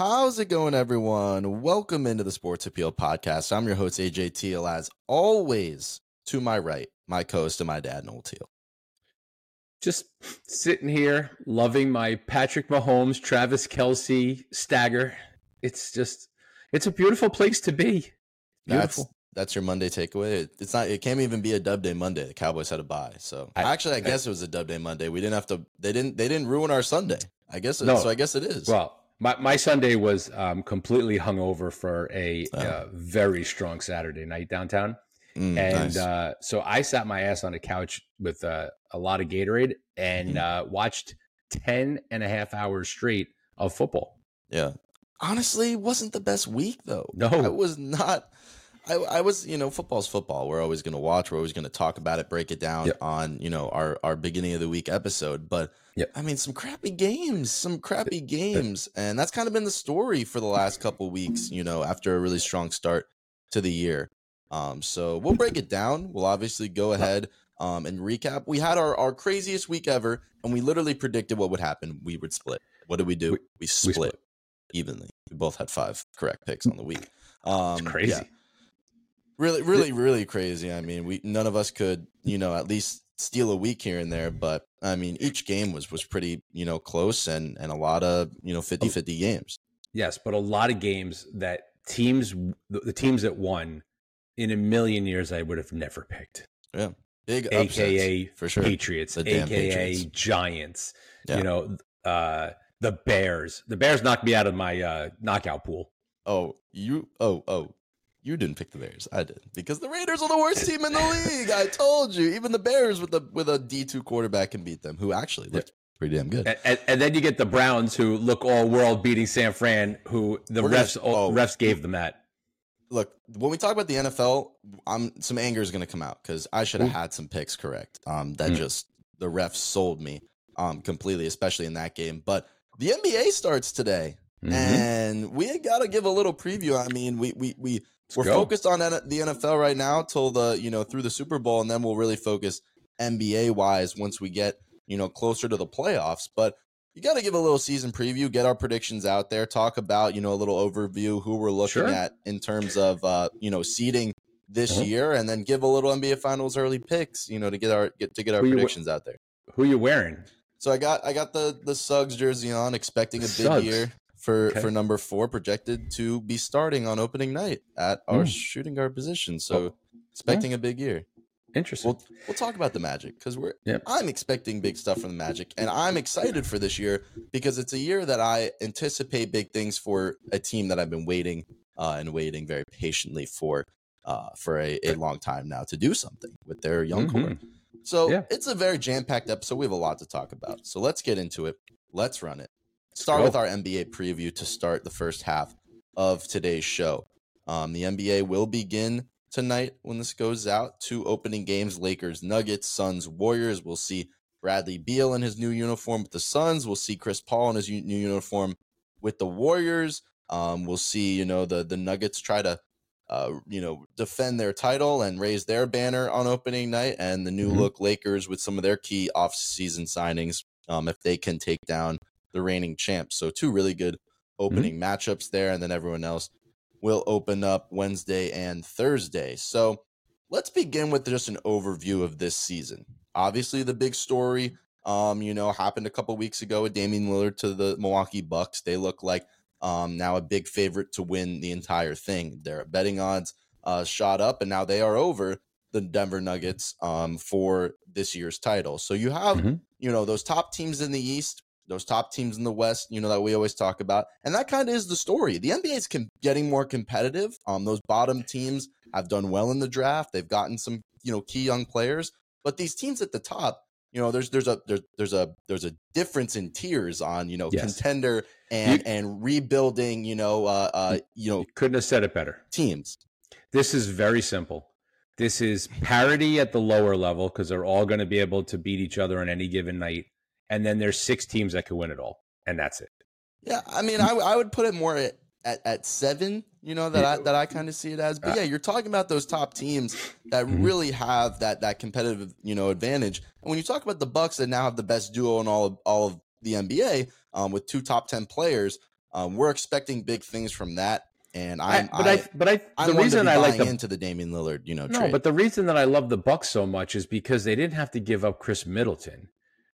How's it going, everyone? Welcome into the Sports Appeal Podcast. I'm your host, AJ Teal. As always, to my right, my co host and my dad, Noel Teal. Just sitting here, loving my Patrick Mahomes, Travis Kelce stagger. It's just, it's a beautiful place to be. Beautiful. That's, that's your Monday takeaway. It's not. It can't even be a Dub Day Monday. The Cowboys had a bye, so I, actually, I guess it was a Dub Day Monday. We didn't have to. They didn't. They didn't ruin our Sunday. I guess. It, no, so I guess it is. Well, my, my Sunday was um, completely hungover for a oh. uh, very strong Saturday night downtown. Mm, and nice. uh, so I sat my ass on a couch with uh, a lot of Gatorade and mm. watched 10 and a half hours straight of football. Yeah. Honestly, wasn't the best week though. No, I was not. I, I was, you know, football's football. We're always going to watch. We're always going to talk about it, break it down yep. on, you know, our our beginning of the week episode. But Yep. I mean, some crappy games, some crappy games. And that's kind of been the story for the last couple weeks, you know, after a really strong start to the year. Um, so we'll break it down. We'll obviously go ahead um, and recap. We had our, our craziest week ever, and we literally predicted what would happen. We would split. What did we do? We, we, split, we split, evenly. We both had five correct picks on the week. Um, it's crazy. Yeah. Really, really, really crazy. I mean, we none of us could, you know, at least steal a week here and there, but I mean, each game was was pretty, you know, close and and a lot of, you know, 50-50 games. Yes, but a lot of games that teams the teams that won in a million years I would have never picked. Yeah. Big upsets, AKA for sure. Patriots, the AKA Patriots. Giants. Yeah. You know, uh the Bears. The Bears knocked me out of my uh knockout pool. Oh, you oh oh you didn't pick the Bears. I did because the Raiders are the worst team in the league. I told you. Even the Bears with the with a D two quarterback can beat them, who actually looked pretty damn good. And, and, and, then you get the Browns, who look all world, beating San Fran, who the We're refs gonna, oh, refs gave them that. Look, when we talk about the NFL, I'm some anger is going to come out because I should have had some picks correct. Um, that mm. just the refs sold me um completely, especially in that game. But the NBA starts today. Mm-hmm. And we got to give a little preview. I mean, we we we Let's we're go. focused on the NFL right now till the you know through the Super Bowl, and then we'll really focus NBA wise once we get you know closer to the playoffs. But you got to give a little season preview, get our predictions out there, talk about you know a little overview who we're looking sure. at in terms of uh, you know seeding this uh-huh. year, and then give a little NBA Finals early picks, you know, to get our get to get our who predictions out there. Who you wearing? So I got I got the the Suggs jersey on, expecting a big Suggs. year for okay. for number four, projected to be starting on opening night at our mm. shooting guard position. So oh. expecting yeah. a big year. Interesting. We'll, we'll talk about the Magic because we're. Yep. I'm expecting big stuff from the Magic, and I'm excited for this year because it's a year that I anticipate big things for a team that I've been waiting uh, and waiting very patiently for uh, for a, a, long time now to do something with their young mm-hmm. core. So yeah. it's a very jam packed episode. We have a lot to talk about. So let's get into it. Let's run it start with our NBA preview to start the first half of today's show. Um, the NBA will begin tonight when this goes out. Two opening games Lakers, Nuggets, Suns, Warriors. We'll see Bradley Beal in his new uniform with the Suns. We'll see Chris Paul in his new uniform with the Warriors. Um, we'll see, you know, the, the Nuggets try to, uh, you know, defend their title and raise their banner on opening night, and the new mm-hmm. look Lakers with some of their key off-season signings. Um, if they can take down the reigning champs. So two really good mm-hmm. opening mm-hmm. matchups there, and then everyone else will open up Wednesday and Thursday. So let's begin with just an overview of this season. Obviously, the big story, um, you know, happened a couple weeks ago with Damian Lillard to the Milwaukee Bucks. They look like um, now a big favorite to win the entire thing. Their betting odds uh, shot up, and now they are over the Denver Nuggets um, for this year's title. So you have, mm-hmm. you know, those top teams in the East those top teams in the West, you know, that we always talk about. And that kind of is the story. The NBA is com- getting more competitive. Um, those bottom teams have done well in the draft. They've gotten some, you know, key young players. But these teams at the top, you know, there's there's a there's there's a there's a difference in tiers on you know yes. contender and you, and rebuilding. You know, uh, uh, you know, couldn't have said it better. Teams. This is very simple. This is parity at the lower level because they're all going to be able to beat each other on any given night and then there's six teams that could win it all, and that's it. Yeah, I mean, I, I would put it more at, at, at seven. You know that I that I kind of see it as. But yeah, you're talking about those top teams that mm-hmm. really have that that competitive you know advantage. And when you talk about the Bucks that now have the best duo in all of all of the NBA um, with two top ten players, Um, we're expecting big things from that. And I'm, I, but I, but I, I'm the reason I like the, into the Damian Lillard, you know, no, trade. but the reason that I love the Bucks so much is because they didn't have to give up Khris Middleton,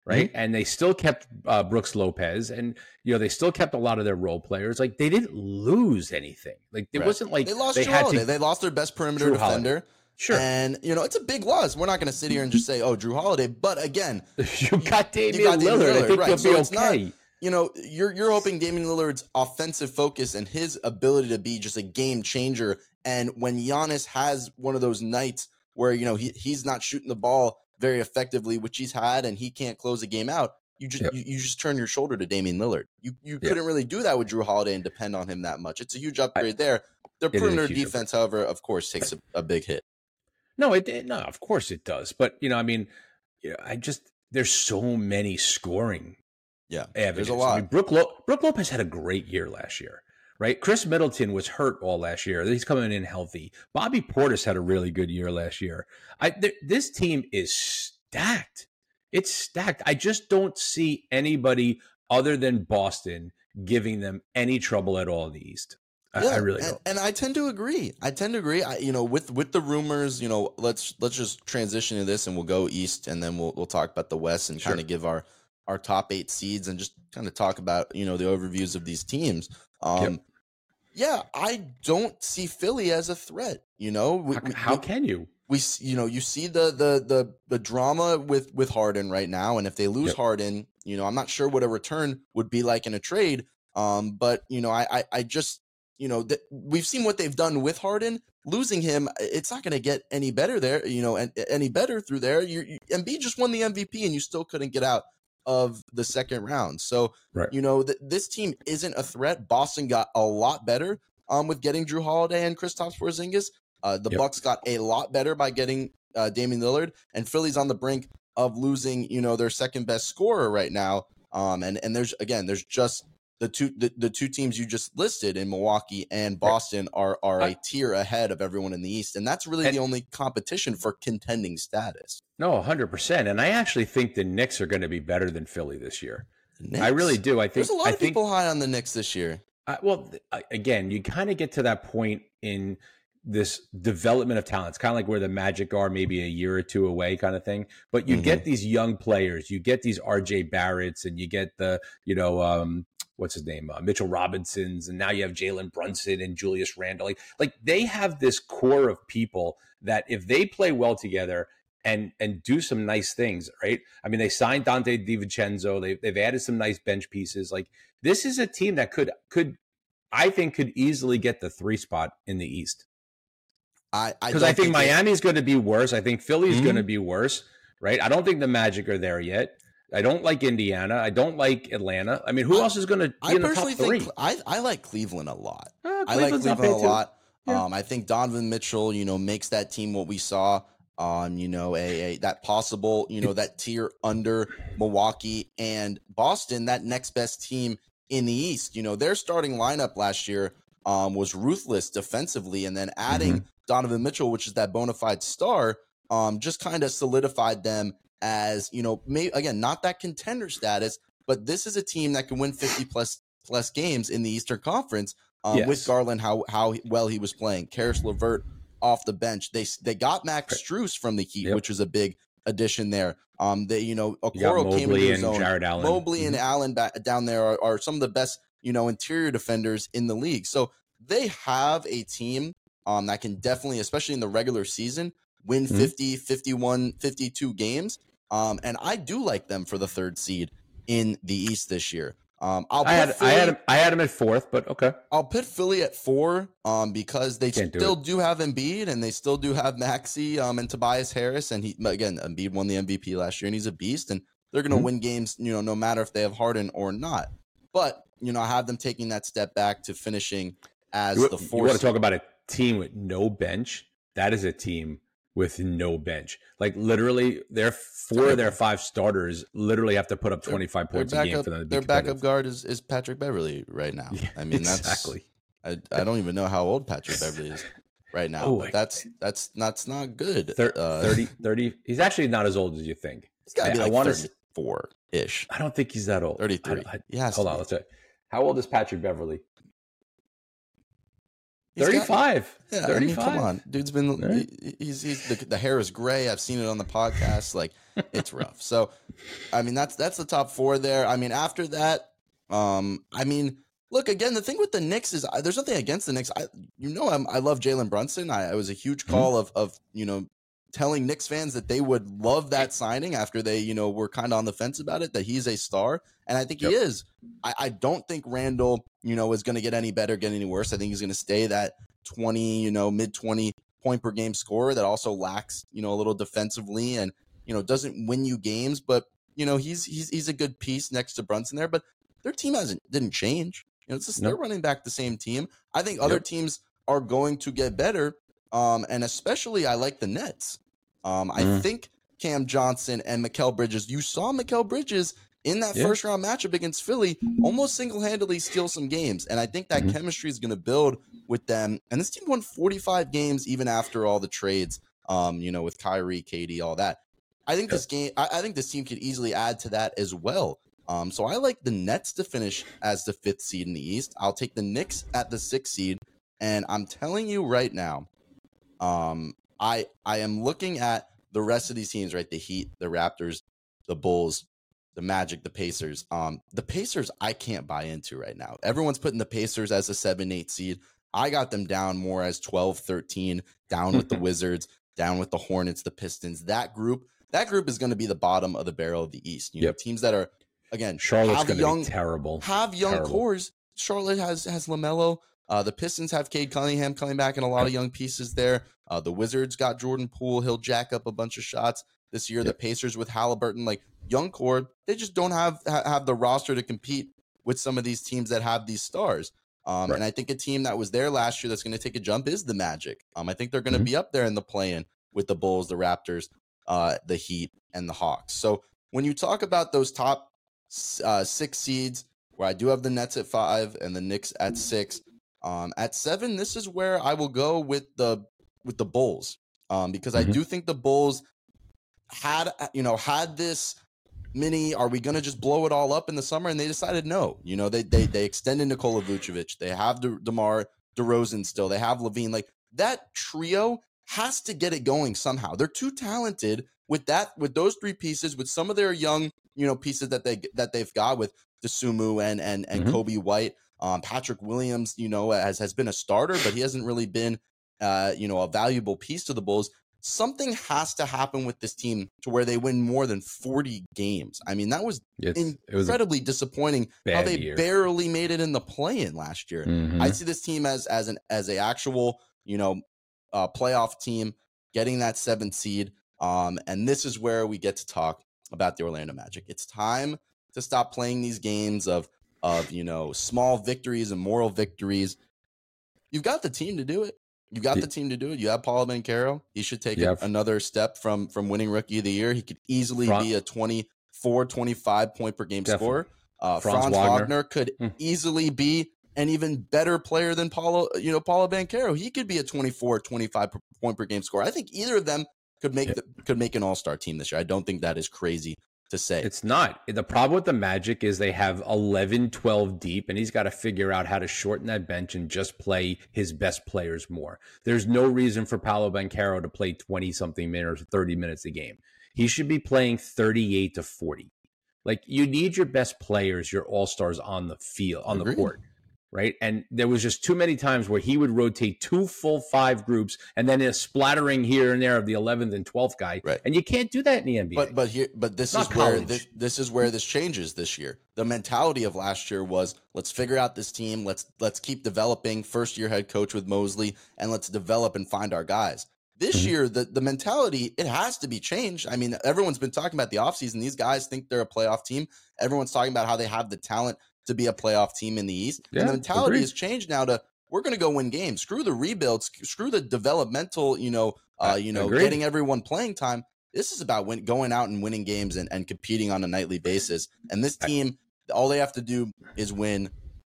right? Mm-hmm. And they still kept uh, Brooks Lopez, and you know they still kept a lot of their role players. Like they didn't lose anything. Like it right. wasn't like they lost they Jrue To, they lost their best perimeter Jrue defender. Holiday. Sure. And, you know, it's a big loss. We're not going to sit here and just say, oh, Jrue Holiday. But again, you got Damian, you got Damian Lillard. Lillard. I think right. you'll so be okay. Not, you know, you're you're hoping Damian Lillard's offensive focus and his ability to be just a game changer. And when Giannis has one of those nights where you know he, he's not shooting the ball very effectively, which he's had, and he can't close a game out, you just yep. you, you, just turn your shoulder to Damian Lillard. You you yep. couldn't really do that with Jrue Holiday and depend on him that much. It's a huge upgrade I, there. Their perimeter defense, upgrade. however, of course, takes a, a big hit. No, it, did. no, of course it does. But you know, I mean, I just there's so many scoring yeah, avenues. There's a lot. I mean, Brook, Lo- Brook Lopez had a great year last year, right? Khris Middleton was hurt all last year. He's coming in healthy. Bobby Portis had a really good year last year. I th- this team is stacked. It's stacked. I just don't see anybody other than Boston giving them any trouble at all in the East. I, yeah, I really and, don't. And I tend to agree. I tend to agree. I, you know, with with the rumors, you know, let's let's just transition to this, and we'll go east, and then we'll we'll talk about the West and sure. kind of give our our top eight seeds and just kind of talk about you know the overviews of these teams. Um, yep. Yeah, I don't see Philly as a threat. You know, we, how, how we, can you? We you know you see the the the the drama with with Harden right now, and if they lose yep. Harden, you know I'm not sure what a return would be like in a trade. Um, but you know I I, I just you know th- we've seen what they've done with Harden. Losing him, it's not going to get any better there. You know, and any better through there. You, you Embiid just won the MVP, and you still couldn't get out of the second round. So, right. you know, th- this team isn't a threat. Boston got a lot better um, with getting Jrue Holiday and Kristaps Porzingis. Uh, the yep. Bucks got a lot better by getting uh, Damian Lillard, and Philly's on the brink of losing, you know, their second best scorer right now. Um, and and there's again, there's just the two the, the two teams you just listed in Milwaukee and Boston are are a tier ahead of everyone in the East, and that's really and, the only competition for contending status. No, hundred percent. And I actually think the Knicks are going to be better than Philly this year. I really do. I think there's a lot I of think, people high on the Knicks this year. Uh, well, again, you kind of get to that point in this development of talent. It's kind of like where the Magic are, maybe a year or two away, kind of thing. But you mm-hmm. get these young players, you get these R.J. Barrett's, and you get the you know um, what's his name, uh, Mitchell Robinsons, and now you have Jalen Brunson and Julius Randle. Like, like they have this core of people that if they play well together and and do some nice things, right? I mean, they signed Donte DiVincenzo. They they've added some nice bench pieces. Like this is a team that could could I think could easily get the three spot in the East. I because I, I, think, think Miami's going to be worse. I think Philly's mm-hmm. going to be worse. Right? I don't think the Magic are there yet. I don't like Indiana. I don't like Atlanta. I mean, who else is going to be I in the top three? Think, I, I like Cleveland a lot. Uh, I like Cleveland a lot. Yeah. Um, I think Donovan Mitchell, you know, makes that team what we saw on, you know, a, a that possible, you know, that tier under Milwaukee and Boston, that next best team in the East. You know, their starting lineup last year um, was ruthless defensively, and then adding mm-hmm. Donovan Mitchell, which is that bona fide star, um, just kind of solidified them as you know, may, again, not that contender status, but this is a team that can win 50 plus plus games in the Eastern Conference um, yes. with Garland. How how well he was playing, Caris LeVert off the bench. They they got Max Strus from the Heat, yep. which was a big addition there. Um, they you know Okoro came into his own. Jarrett Allen. Mobley mm-hmm. and Allen back, down there are, are some of the best you know interior defenders in the league. So they have a team um, that can definitely, especially in the regular season, win mm-hmm. 50, 51, 52 games. Um, and I do like them for the third seed in the East this year. Um, I'll I had Philly, I had him, I had him at fourth, but okay. I'll put Philly at four, um, because they Can't still do, do, have Embiid and they still do have Maxey, um, and Tobias Harris, and he again Embiid won the MVP last year and he's a beast, and they're going to mm-hmm. win games, you know, no matter if they have Harden or not. But you know, I have them taking that step back to finishing as you, the fourth. You want to talk about a team with no bench? That is a team with no bench. Like literally, their four of their five starters literally have to put up twenty five points a game for them. To their backup guard is, is Patrick Beverley right now. Yeah, I mean, that's exactly. I, I don't even know how old Patrick Beverley is right now. Oh, but that's that's that's not good. Thir- uh, 30, 30, He's actually not as old as you think. He's got to be like I, 34 ish. I don't think he's that old. 33. I, I, yes. Hold on. Let's say. How old is Patrick Beverley? 35. Got, yeah, 35. I mean, come on. Dude's been, right. he's, he's the, the, hair is gray. I've seen it on the podcast. Like, it's rough. So, I mean, that's, that's the top four there. I mean, after that, um, I mean, look again. The thing with the Knicks is there's nothing against the Knicks. I, you know, I'm, i love Jalen Brunson. I, I, was a huge mm-hmm. call mm-hmm. of, of, you know, telling Knicks fans that they would love that signing after they, you know, were kind of on the fence about it, that he's a star. And I think yep. he is. I, I, don't think Randle, you know, is going to get any better, get any worse. I think he's going to stay that 20, you know, mid 20 point per game scorer that also lacks, you know, a little defensively and, you know, doesn't win you games, but you know, he's he's he's a good piece next to Brunson there, but their team hasn't didn't change. You know, it's just nope. they're running back the same team. I think other yep. teams are going to get better. Um, and especially I like the Nets. Um, mm. I mm-hmm. think Cam Johnson and Mikal Bridges. You saw Mikal Bridges in that yeah. first round matchup against Philly almost single handedly steal some games. And I think that mm-hmm. chemistry is going to build with them. And this team won 45 games even after all the trades, um, you know, with Kyrie, KD, all that. I think this game, I, I, think this team could easily add to that as well. Um, so I like the Nets to finish as the fifth seed in the East. I'll take the Knicks at the sixth seed. And I'm telling you right now, um, I I am looking at the rest of these teams, right? The Heat, the Raptors, the Bulls, the Magic, the Pacers. Um, the Pacers I can't buy into right now. Everyone's putting the Pacers as a 7-8 seed. I got them down more as 12, 13, down with the Wizards, down with the Hornets, the Pistons. That group, that group is going to be the bottom of the barrel of the East. You yep. know, teams that are again Charlotte's going to be terrible. Have young terrible. cores. Charlotte has has LaMelo. Uh, the Pistons have Cade Cunningham coming back and a lot of young pieces there. Uh, the Wizards got Jordan Poole. He'll jack up a bunch of shots this year. Yep. The Pacers with Halliburton, like young core, they just don't have have the roster to compete with some of these teams that have these stars. Um, right. And I think a team that was there last year that's going to take a jump is the Magic. Um, I think they're going to mm-hmm. be up there in the play-in with the Bulls, the Raptors, uh, the Heat, and the Hawks. So when you talk about those top uh, six seeds, where I do have the Nets at five and the Knicks at six, um, at seven, this is where I will go with the with the Bulls um, because mm-hmm. I do think the Bulls had you know had this mini are we going to just blow it all up in the summer? And they decided no you know they they they extended Nikola Vucevic they have De- DeMar DeRozan still they have LaVine like that trio has to get it going somehow. They're too talented with that with those three pieces with some of their young you know pieces that they that they've got with Dosunmu and and and mm-hmm. Coby White. Um, Patrick Williams you know has has been a starter but he hasn't really been uh, you know a valuable piece to the Bulls something has to happen with this team to where they win more than 40 games. I mean, that was it's, incredibly was disappointing how they year. barely made it in the play-in last year. Mm-hmm. I see this team as as an as a actual, you know, uh, playoff team getting that seventh seed. Um, and this is where we get to talk about the Orlando Magic. It's time to stop playing these games of of you know small victories and moral victories. You've got the team to do it. You got the team to do it. You have Paolo Banchero. He should take yeah. another step from from winning rookie of the year. He could easily be a 24, 25 point per game Definitely. scorer. Uh, Franz, Franz Wagner. Wagner. could hmm. easily be an even better player than Paolo, you know, Paolo Banchero. He could be a 24, 25 point per game scorer. I think either of them could make yeah. the, could make an all-star team this year. I don't think that is crazy to say. It's not. The problem with the Magic is they have 11, 12 deep, and he's got to figure out how to shorten that bench and just play his best players more. There's no reason for Paolo Banchero to play 20 something minutes or 30 minutes a game. He should be playing 38 to 40. Like you need your best players, your all stars on the field, on Agreed. the court right? And there was just too many times where he would rotate two full five groups and then a splattering here and there of the 11th and 12th guy. Right. And you can't do that in the NBA. But but here but this is where this, this is where this changes this year. The mentality of last year was let's figure out this team, let's let's keep developing first year head coach with Mosley and let's develop and find our guys. This mm-hmm. year, the, the mentality, it has to be changed. I mean, everyone's been talking about the offseason. These guys think they're a playoff team. Everyone's talking about how they have the talent to be a playoff team in the East. Yeah, and the mentality agreed. has changed now to we're going to go win games. Screw the rebuilds. Screw the developmental. You know, uh, you know, agreed. getting everyone playing time. This is about win- going out and winning games and, and competing on a nightly basis. And this team, all they have to do is win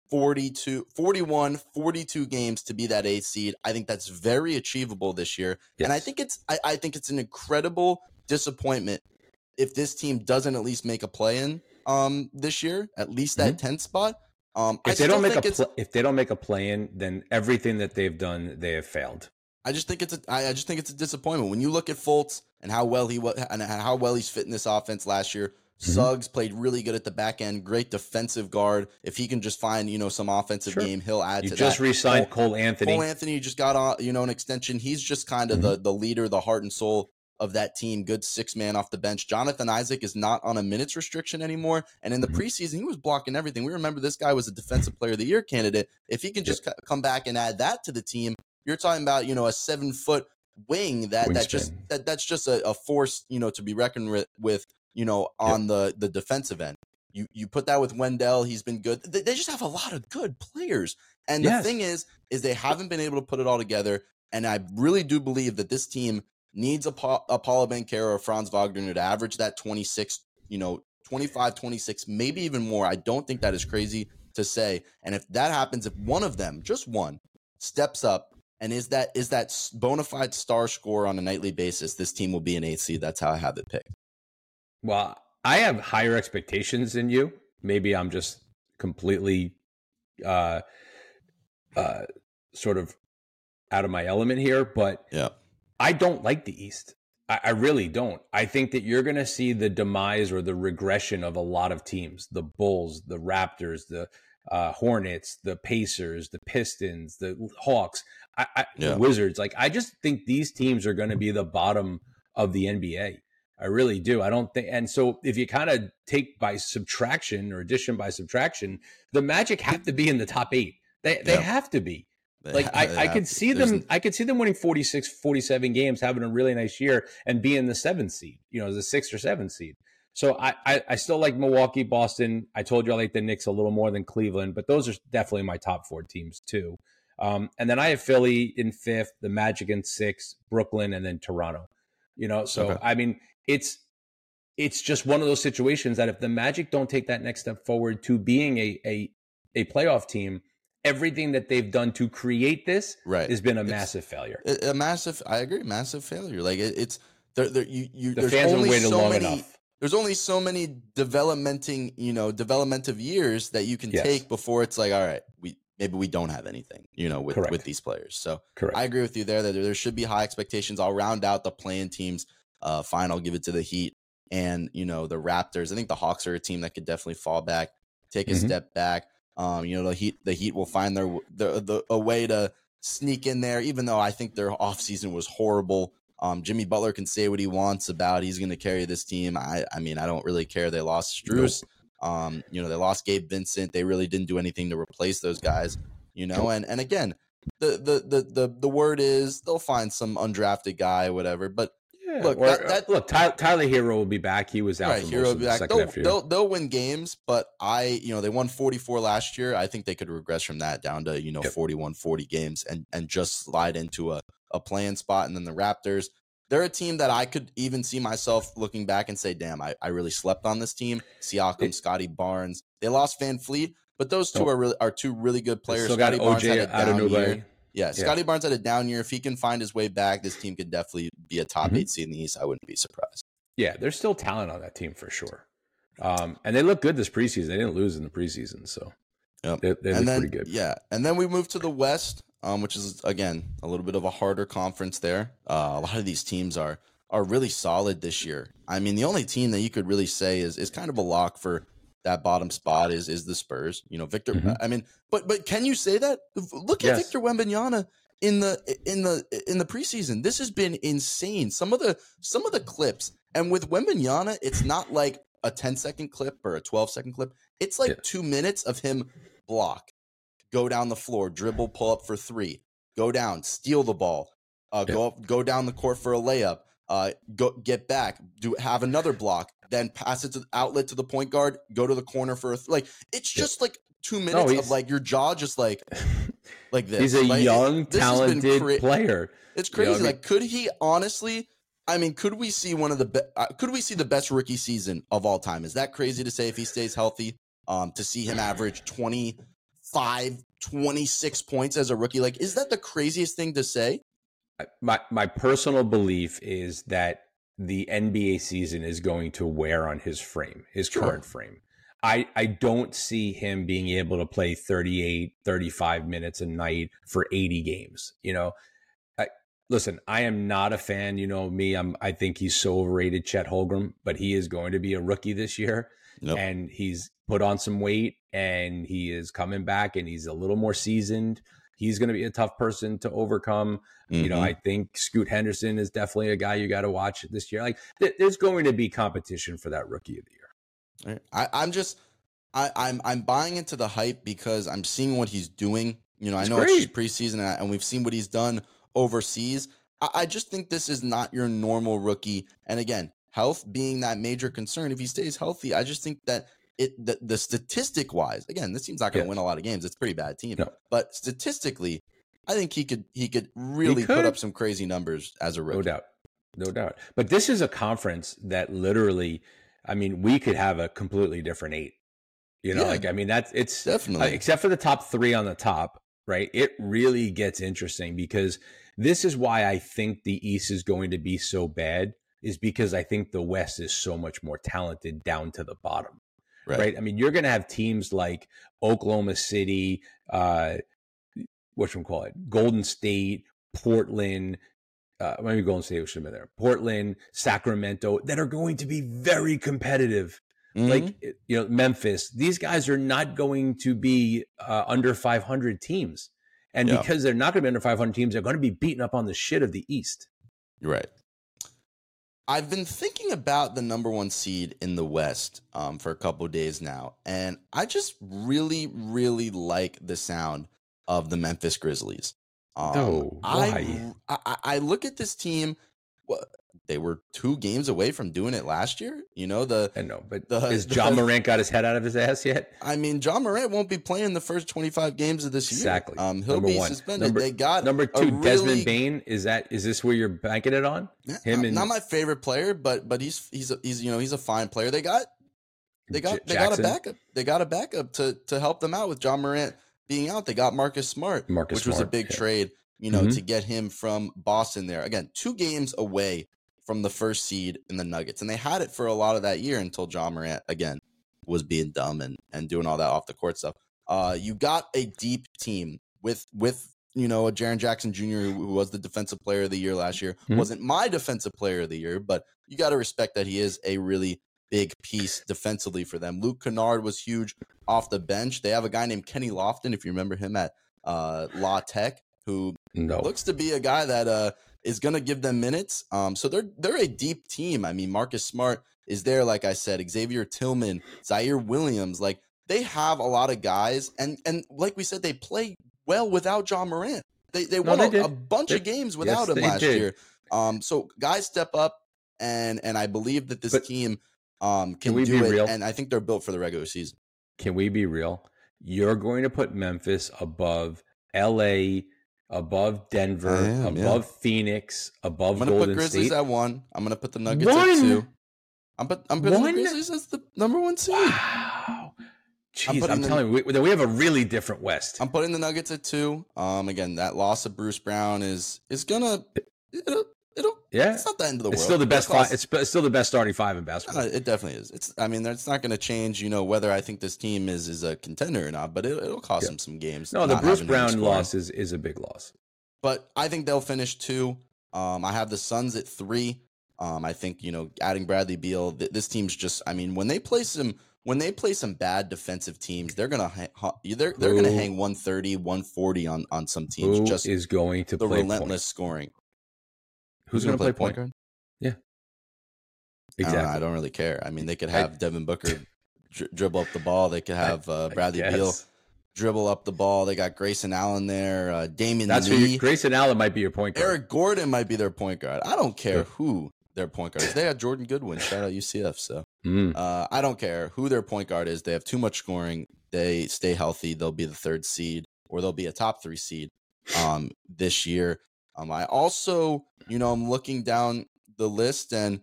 42, 41, 42 games to be that A seed. I think that's very achievable this year. Yes. And I think it's I, I think it's an incredible disappointment if this team doesn't at least make a play in um, this year, at least that mm-hmm. 10th spot. Um, if I they don't make a pl- if they don't make a play in, then everything that they've done, they have failed. I just think it's a I just think it's a disappointment when you look at Fultz and how well he was and how well he's fit in this offense last year. Mm-hmm. Suggs played really good at the back end, great defensive guard. If he can just find you know some offensive sure. game, he'll add you to just that. re-signed Cole, Cole, Anthony. Cole Anthony just got you know an extension. He's just kind of mm-hmm. the the leader, the heart and soul of that team. Good six man off the bench. Jonathan Isaac is not on a minutes restriction anymore, and in the mm-hmm. preseason he was blocking everything. We remember this guy was a defensive player of the year candidate. If he can just c- come back and add that to the team, you're talking about you know a seven foot wing that Wingspan. that just that that's just a, a force you know to be reckoned with, with you know, on yep. the the defensive end. You you put that with Wendell, he's been good. They, they just have a lot of good players. And yes. the thing is, is they haven't been able to put it all together. And I really do believe that this team needs a, pa- a Banchero or Franz Wagner to average that 26, you know, 25, 26, maybe even more. I don't think that is crazy to say. And if that happens, if one of them, just one, steps up and is that is that bona fide star score on a nightly basis, this team will be an eighth seed. That's how I have it picked. Well, I have higher expectations than you. Maybe I'm just completely uh uh sort of out of my element here, but yeah. I don't like the East. I, I really don't. I think that you're gonna see the demise or the regression of a lot of teams. The Bulls, the Raptors, the uh, Hornets, the Pacers, the Pistons, the Hawks, I, I, yeah. the Wizards. Like I just think these teams are going to be the bottom of the NBA. I really do. I don't think, and so if you kind of take by subtraction or addition by subtraction, the Magic have to be in the top eight. They they yeah. have to be. Like I, I could see them I could see them winning 46 47 games having a really nice year and being the seventh seed you know the sixth or seventh seed. So I, I, I still like Milwaukee Boston. I told you I like the Knicks a little more than Cleveland but those are definitely my top four teams too. Um, and then I have Philly in fifth the Magic in sixth Brooklyn and then Toronto you know? So okay. I mean it's it's just one of those situations that if the Magic don't take that next step forward to being a a, a playoff team, everything that they've done to create this right. has been a it's, massive failure. A, massive, I agree, massive failure. Like it, it's there, there, you, you. The fans have waited so long many, enough. There's only so many developmenting, you know, development of years that you can yes. take before it's like, all right, we maybe we don't have anything, you know, with Correct. with these players. So Correct. I agree with you there that there should be high expectations. I'll round out the playing teams uh, fine, I'll give it to the Heat and you know the Raptors. I think the Hawks are a team that could definitely fall back, take a mm-hmm. step back. Um, you know the Heat, the Heat will find their the, the a way to sneak in there, even though I think their offseason was horrible. Um, Jimmy Butler can say what he wants about he's going to carry this team. I, I mean, I don't really care. They lost. Nope. Um, you know, they lost Gabe Vincent. They really didn't do anything to replace those guys. You know, and and again, the the the the the word is they'll find some undrafted guy, whatever. But yeah, look, or, that, that, look, Tyler, Tyler Herro will be back. He was out. Right, Herro will be back. They'll, they'll, they'll, win games, but I, you know, they won 44 last year. I think they could regress from that down to you know yep. 41, 40 games, and and just slide into a a playing spot. And then the Raptors, they're a team that I could even see myself looking back and say, damn, I, I really slept on this team. Siakam, it, Scottie Barnes. They lost VanVleet, but those two are really are two really good players. Still got OJ Barnes had a down year. Yeah, Scotty yeah. Barnes had a down year. If he can find his way back, this team could definitely be a top mm-hmm. eight seed in the East. I wouldn't be surprised. Yeah, there's still talent on that team for sure. Um, and they look good this preseason. They didn't lose in the preseason, so yep. they, they look then, pretty good. Yeah, and then we move to the West, um, which is again a little bit of a harder conference. There, uh, a lot of these teams are are really solid this year. I mean, the only team that you could really say is is kind of a lock for that bottom spot is is the Spurs. You know, Victor. Mm-hmm. I mean, but but can you say that? Look at yes. Victor Wembanyama in the in the in the preseason. This has been insane. Some of the some of the clips, and with Wembanyama, it's not like a 10 second clip or a 12 second clip. It's like yeah. two minutes of him block, go down the floor, dribble, pull up for three, go down, steal the ball, uh, yeah. go up, go down the court for a layup, uh, go get back, do have another block, then pass it to the outlet to the point guard, go to the corner for a th- like. It's just yeah. like two minutes no, of like your jaw just like like this. He's a like, young, talented cra- player. It's crazy. You know, like, could he honestly? I mean, could we see one of the be- uh, could we see the best rookie season of all time? Is that crazy to say if he stays healthy? Um, to see him average 25, 26 points as a rookie, like, is that the craziest thing to say? my my personal belief is that the NBA season is going to wear on his frame, his sure. current frame. I, I don't see him being able to play 38, 35 minutes a night for 80 games. You know, I, listen, I am not a fan. You know me, I'm, I think he's so overrated, Chet Holmgren, but he is going to be a rookie this year. Nope. And he's put on some weight and he is coming back and he's a little more seasoned. He's going to be a tough person to overcome. Mm-hmm. You know, mm-hmm. I think Scoot Henderson is definitely a guy you got to watch this year. Like, th- there's going to be competition for that rookie of the year. I, I'm just I, I'm I'm buying into the hype because I'm seeing what he's doing. You know, I know great. it's preseason and we've seen what he's done overseas. I, I just think this is not your normal rookie. And again, health being that major concern. If he stays healthy, I just think that it the, the statistic wise, again, this team's not going to win a lot of games. It's a pretty bad team, no. but statistically, I think he could he could really he could. put up some crazy numbers as a rookie. No doubt, no doubt. But this is a conference that literally I mean, we could have a completely different eight. You know, yeah, like I mean, that's it's definitely uh, except for the top three on the top, right? It really gets interesting because this is why I think the East is going to be so bad, is because I think the West is so much more talented down to the bottom. Right. right? I mean, you're going to have teams like Oklahoma City, uh, what should we call it? Golden State, Portland, uh, maybe Golden State should have been there. Portland, Sacramento, that are going to be very competitive. Mm-hmm. Like you know, Memphis. These guys are not going to be uh, under 500 teams, and yeah. because they're not going to be under 500 teams, they're going to be beaten up on the shit of the East. You're right. I've been thinking about the number one seed in the West um, for a couple days now, and I just really, really like the sound of the Memphis Grizzlies. Um, no, why? I, I, I look at this team. They were two games away from doing it last year. You know the. I know, but the, has Ja Morant got his head out of his ass yet? I mean, Ja Morant won't be playing the first twenty five games of this year. Exactly. Um, he'll number be one. suspended. Number, they got number two, really, Desmond Bane Is that is this where you're banking it on? Him and not my favorite player, but but he's he's a, he's you know he's a fine player. They got they got J- they got a backup. They got a backup to to help them out with Ja Morant being out. They got Marcus Smart, Marcus which Smart, was a big yeah. trade you know, mm-hmm. to get him from Boston there. Again, two games away from the first seed in the Nuggets. And they had it for a lot of that year until Ja Morant, again, was being dumb and, and doing all that off the court stuff. Uh, you got a deep team with, with, you know, a Jaren Jackson Jr., who was the defensive player of the year last year. Mm-hmm. Wasn't my defensive player of the year, but you got to respect that he is a really big piece defensively for them. Luke Kennard was huge off the bench. They have a guy named Kenny Lofton, if you remember him at uh, La Tech, who no. looks to be a guy that uh, is going to give them minutes. Um, so they're they're a deep team. I mean, Marcus Smart is there, like I said, Xavier Tillman, Ziaire Williams. Like they have a lot of guys, and and like we said, they play well without Ja Morant. They they no, won they a, a, bunch they, of games without yes, him last did. year. Um, so guys step up, and and I believe that this but team um can, can do it, real? and I think they're built for the regular season. Can we be real? You're going to put Memphis above L.A above Denver, am, above yeah. Phoenix, above I'm gonna Golden put Grizzlies State. at one. I'm gonna put the Nuggets one? at two. I'm put, I'm putting one? the Grizzlies as the number one seed. Wow. Jeez, I'm, I'm telling you, we, we, have a really different West. I'm putting the Nuggets at two. Um, again, that loss of Bruce Brown is is gonna it'll, it'll yeah. It's not the end of the world. It's still the best. Five, it's, it's, still the best starting five in basketball. Uh, it definitely is. It's. I mean, it's not going to change. You know whether I think this team is is a contender or not, but it, will cost yeah. them some games. No, the Bruce Brown loss is is a big loss but I think they'll finish two. Um, I have the Suns at three. Um, I think you know adding Bradley Beal. Th- this team's just. I mean, when they play some when they play some bad defensive teams, they're gonna ha- they're they're gonna hang 130, 140 on on some teams. Who just is going to the play relentless point? scoring. Who's, Who's gonna, gonna, play, point guard? Yeah, exactly. I don't, I don't, really care. I mean, they could have I, Devin Booker dribble up the ball. They could have uh, Bradley Beal dribble up the ball. They got Grayson Allen there. Uh, Damion That's Lee. Grayson Allen might be your point guard. Eric Gordon might be their point guard. I don't care who their point guard is. They got Jordan Goodwin. Shout out UCF. So mm. uh, I don't care who their point guard is. They have too much scoring. They stay healthy. They'll be the third seed or they'll be a top three seed um, this year. Um, I also, you know, I'm looking down the list and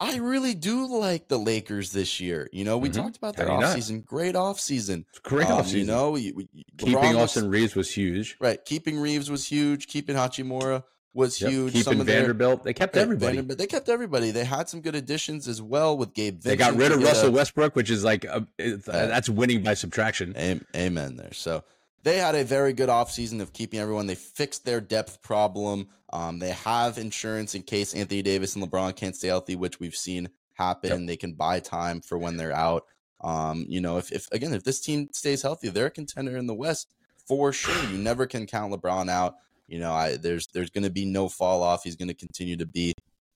I really do like the Lakers this year. You know, we mm-hmm. talked about their offseason. Great offseason. Great um, offseason. You know, we, we, keeping LeBron Austin Reeves was huge. Right. Keeping Reeves was huge. Keeping Hachimura was yep. huge. Keeping some Vanderbilt, their, they kept everybody. Vanderbilt, they kept everybody. They had some good additions as well with Gabe. Vincent they got rid of Russell a, Westbrook, which is like a, uh, that's winning by subtraction. Amen. There. So they had a very good offseason of keeping everyone. They fixed their depth problem. Um, they have insurance in case Anthony Davis and LeBron can't stay healthy, which we've seen happen. Yep. They can buy time for when they're out. Um, you know, if, if again, if this team stays healthy, they're a contender in the West for sure. You never can count LeBron out. You know, I there's there's going to be no fall off. He's going to continue to be,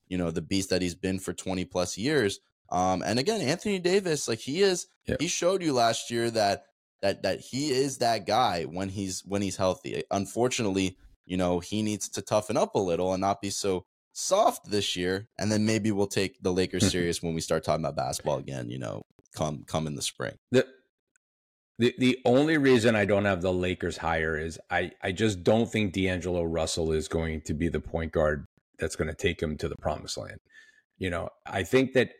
you know, the beast that he's been for 20 plus years. Um, and again, Anthony Davis, like he is, yep. he showed you last year that that that he is that guy when he's when he's healthy. Unfortunately, you know, he needs to toughen up a little and not be so soft this year. And then maybe we'll take the Lakers serious when we start talking about basketball again. You know, come come in the spring. The the the only reason I don't have the Lakers higher is I I just don't think D'Angelo Russell is going to be the point guard that's going to take him to the promised land. You know, I think that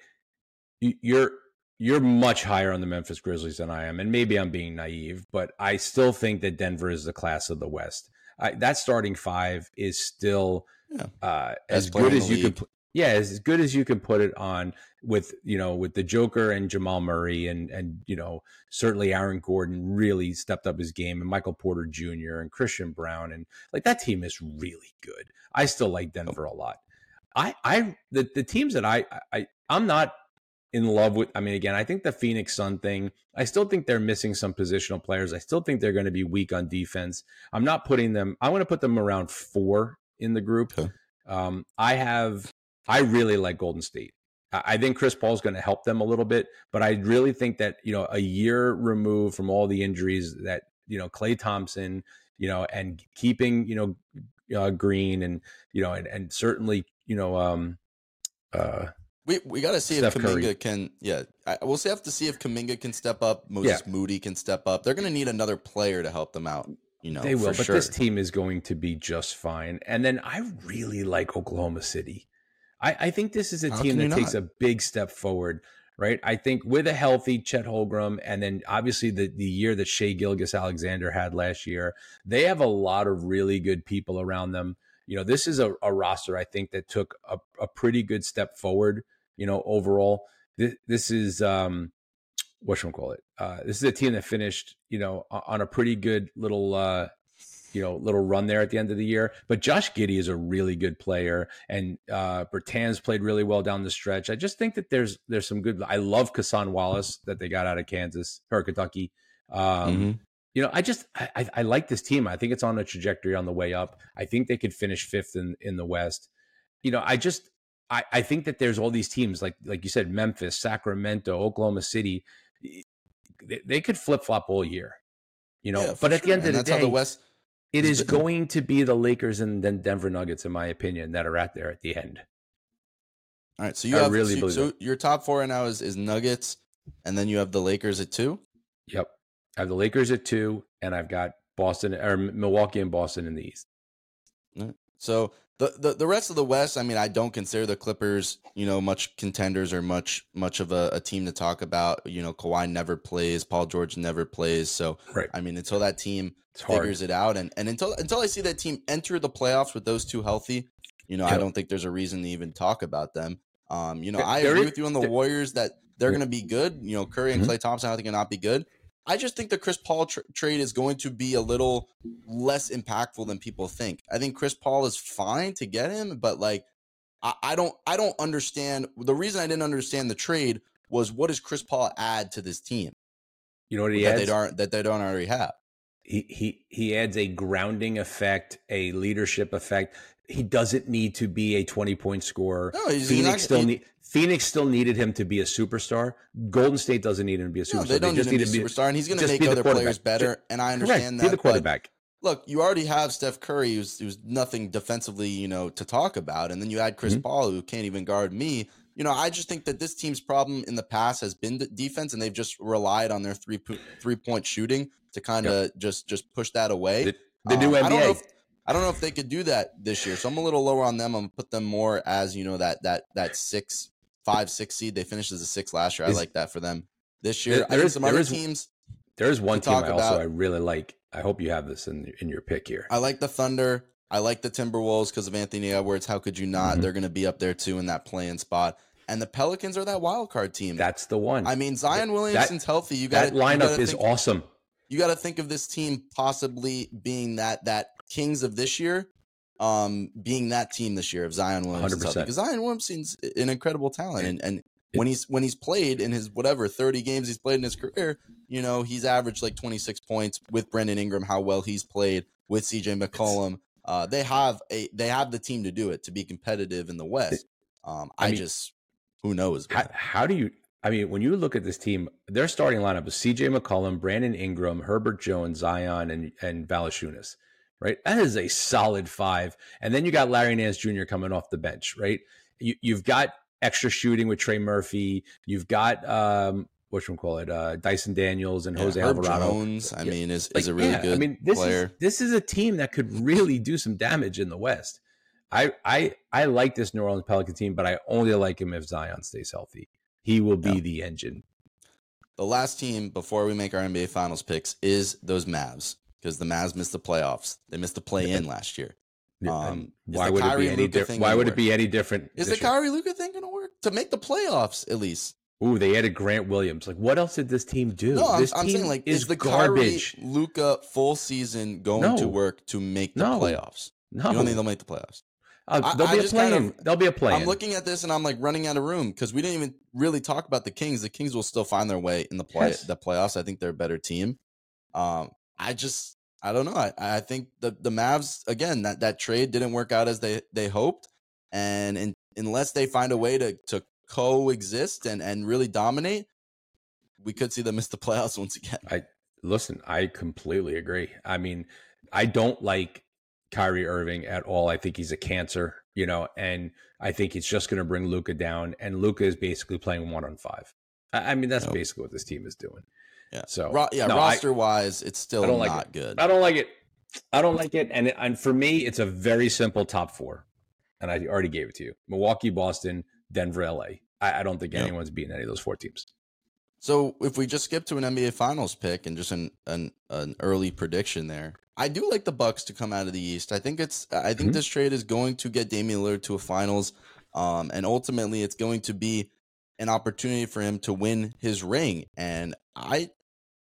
you're you're much higher on the Memphis Grizzlies than I am, and maybe I'm being naive, but I still think that Denver is the class of the West. I, that starting five is still yeah. uh, as good as you could. Yeah, as good as you can put it on with you know with the Joker and Jamal Murray and and you know certainly Aaron Gordon really stepped up his game and Michael Porter Jr. and Christian Braun and like that team is really good. I still like Denver a lot. I I the the teams that I I I'm not in love with. I mean, again, I think the Phoenix Sun thing, I still think they're missing some positional players. I still think they're going to be weak on defense. I'm not putting them, I want to put them around four in the group. Okay. Um, I have, I really like Golden State. I think Chris Paul is going to help them a little bit, but I really think that, you know, a year removed from all the injuries that, you know, Klay Thompson, you know, and keeping, you know, uh, Green and, you know, and, and certainly, you know, um, uh, we we got to see Steph if Kuminga Curry. can. Yeah, I, we'll have to see if Kuminga can step up. Moses yeah. Moody can step up. They're going to need another player to help them out. You know, they will. But sure. this team is going to be just fine. And then I really like Oklahoma City. I, I think this is a How team that takes a big step forward. Right, I think with a healthy Chet Holmgren, and then obviously the the year that Shai Gilgeous-Alexander had last year, they have a lot of really good people around them. You know, this is a, a roster I think that took a, a pretty good step forward you know, overall. This, this is um, what should we call it? Uh, this is a team that finished, you know, on a pretty good little, uh, you know, little run there at the end of the year. But Josh Giddey is a really good player, and uh, Bertans played really well down the stretch. I just think that there's there's some good. I love Cason Wallace that they got out of Kansas or Kentucky. Um, mm-hmm. You know, I just I, I like this team. I think it's on a trajectory on the way up. I think they could finish fifth in in the West. You know, I just I, I think that there's all these teams like like you said, Memphis, Sacramento, Oklahoma City. They, they could flip flop all year, you know. Yeah, but at sure. the end of and the day, the West it is going to be the Lakers and then Denver Nuggets, in my opinion, that are at there at the end. All right, so you I have really so, so your top four right now is is Nuggets, and then you have the Lakers at two. Yep, I have the Lakers at two, and I've got Boston or Milwaukee and Boston in the East. So the, the the rest of the West, I mean, I don't consider the Clippers, you know, much contenders or much much of a, a team to talk about. You know, Kawhi never plays, Paul George never plays. So right. I mean, until that team it's figures hard. it out, and and until until I see that team enter the playoffs with those two healthy, you know, yep. I don't think there's a reason to even talk about them. Um, you know, I agree with you on the Warriors that they're going to be good. You know, Curry and mm-hmm. Klay Thompson, I think, are not be good. I just think the Chris Paul tra- trade is going to be a little less impactful than people think. I think Chris Paul is fine to get him, but like I, I don't I don't understand the reason I didn't understand the trade was what does Chris Paul add to this team? You know what he that adds? They don't that they don't already have. He he he adds a grounding effect, a leadership effect. He doesn't need to be a twenty point scorer. No, he's, Phoenix he's not, still he, need Phoenix still needed him to be a superstar. Golden State doesn't need him to be a superstar. No, they don't they just need him to be a superstar, and he's going to make other players better. and I understand Correct. that. Be the quarterback. Look, you already have Steph Curry, who's, who's nothing defensively, you know, to talk about, and then you add Chris mm-hmm. Paul, who can't even guard me. You know, I just think that this team's problem in the past has been defense, and they've just relied on their three three point shooting to kind of yep. just just push that away. The, the new um, NBA. I don't know if they could do that this year. So I'm a little lower on them. I'm gonna put them more as you know that that that six five, six seed. They finished as a six last year. I like that for them this year. There, there is some other is, teams. There is one team I also about. I really like. I hope you have this in in your pick here. I like the Thunder. I like the Timberwolves because of Anthony Edwards. How could you not? Mm-hmm. They're going to be up there too in that playing spot. And the Pelicans are that wild card team. That's the one. I mean, Zion Williamson's that, healthy. You got that lineup is awesome. You got to think of this team possibly being that that Kings of this year, um, being that team this year of Zion Williamson. Because Zion Williamson's an incredible talent, and and when he's when he's played in his whatever 30 games he's played in his career, you know, he's averaged like 26 points with Brandon Ingram, how well he's played with CJ McCollum. Uh, they have a they have the team to do it to be competitive in the West. Um, I, I mean, just who knows? How, how, do you? I mean, when you look at this team, their starting lineup is C.J. McCollum, Brandon Ingram, Herbert Jones, Zion, and and Valanciunas. Right, that is a solid five. And then you got Larry Nance Jr. coming off the bench. Right, you, you've got extra shooting with Trey Murphy. You've got um, what should we call it? Uh, Dyson Daniels and yeah, Jose Herb Alvarado. Jones, I yeah. mean, is, is like, a really yeah, good I mean, this player. Is, this is a team that could really do some damage in the West. I I I like this New Orleans Pelican team, but I only like him if Zion stays healthy. He will be the engine. The last team before we make our NBA Finals picks is those Mavs because the Mavs missed the playoffs. They missed the play in last year. Um, why would Kyrie it be any different? Why would work? it be any different? Is the Kyrie Luka thing going to work to make the playoffs at least? Ooh, they added Grant Williams. Like, what else did this team do? No, this I'm, team I'm saying like, is, is the garbage. Luka full season going no. to work to make the no. playoffs? No, you don't think they'll make the playoffs? Uh, there'll, be a play kind of, there'll be a play. I'm looking at this and I'm like running out of room because we didn't even really talk about the Kings. The Kings will still find their way in the play yes. the playoffs. I think they're a better team. Um, I just I don't know. I, I think the the Mavs again that that trade didn't work out as they they hoped, and in, unless they find a way to to coexist and and really dominate, we could see them miss the playoffs once again. I listen. I completely agree. I mean, I don't like Kyrie Irving at all. I think he's a cancer, you know, and I think it's just going to bring Luka down. And Luka is basically playing one on five. I, I mean, that's nope. basically what this team is doing. Yeah. So Ro- yeah, no, roster I, wise, it's still not like good. I don't like it. I don't like it. And and for me, it's a very simple top four. And I already gave it to you: Milwaukee, Boston, Denver, LA. I, I don't think anyone's beating any of those four teams. So if we just skip to an NBA Finals pick and just an an, an early prediction there, I do like the Bucks to come out of the East. I think it's I think mm-hmm. this trade is going to get Damian Lillard to a Finals, um, and ultimately it's going to be an opportunity for him to win his ring. And I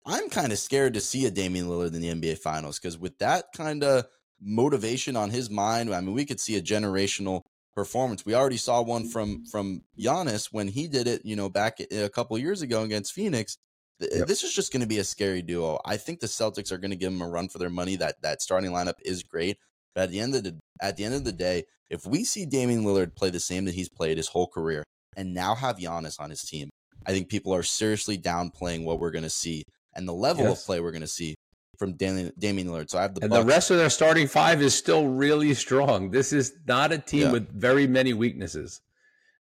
I'm kind of scared to see a Damian Lillard in the NBA Finals because with that kind of motivation on his mind, I mean, we could see a generational performance. We already saw one from from Giannis when he did it, you know, back a couple years ago against Phoenix. Eh, yep. This is just going to be a scary duo. I think the Celtics are going to give them a run for their money. That that starting lineup is great, but at the end of the at the end of the day, if we see Damian Lillard play the same that he's played his whole career, and now have Giannis on his team, I think people are seriously downplaying what we're going to see and the level yes. of play we're going to see from Damian, Damian Lillard. So I have the and Bucks. the rest of their starting five is still really strong. This is not a team yeah. with very many weaknesses.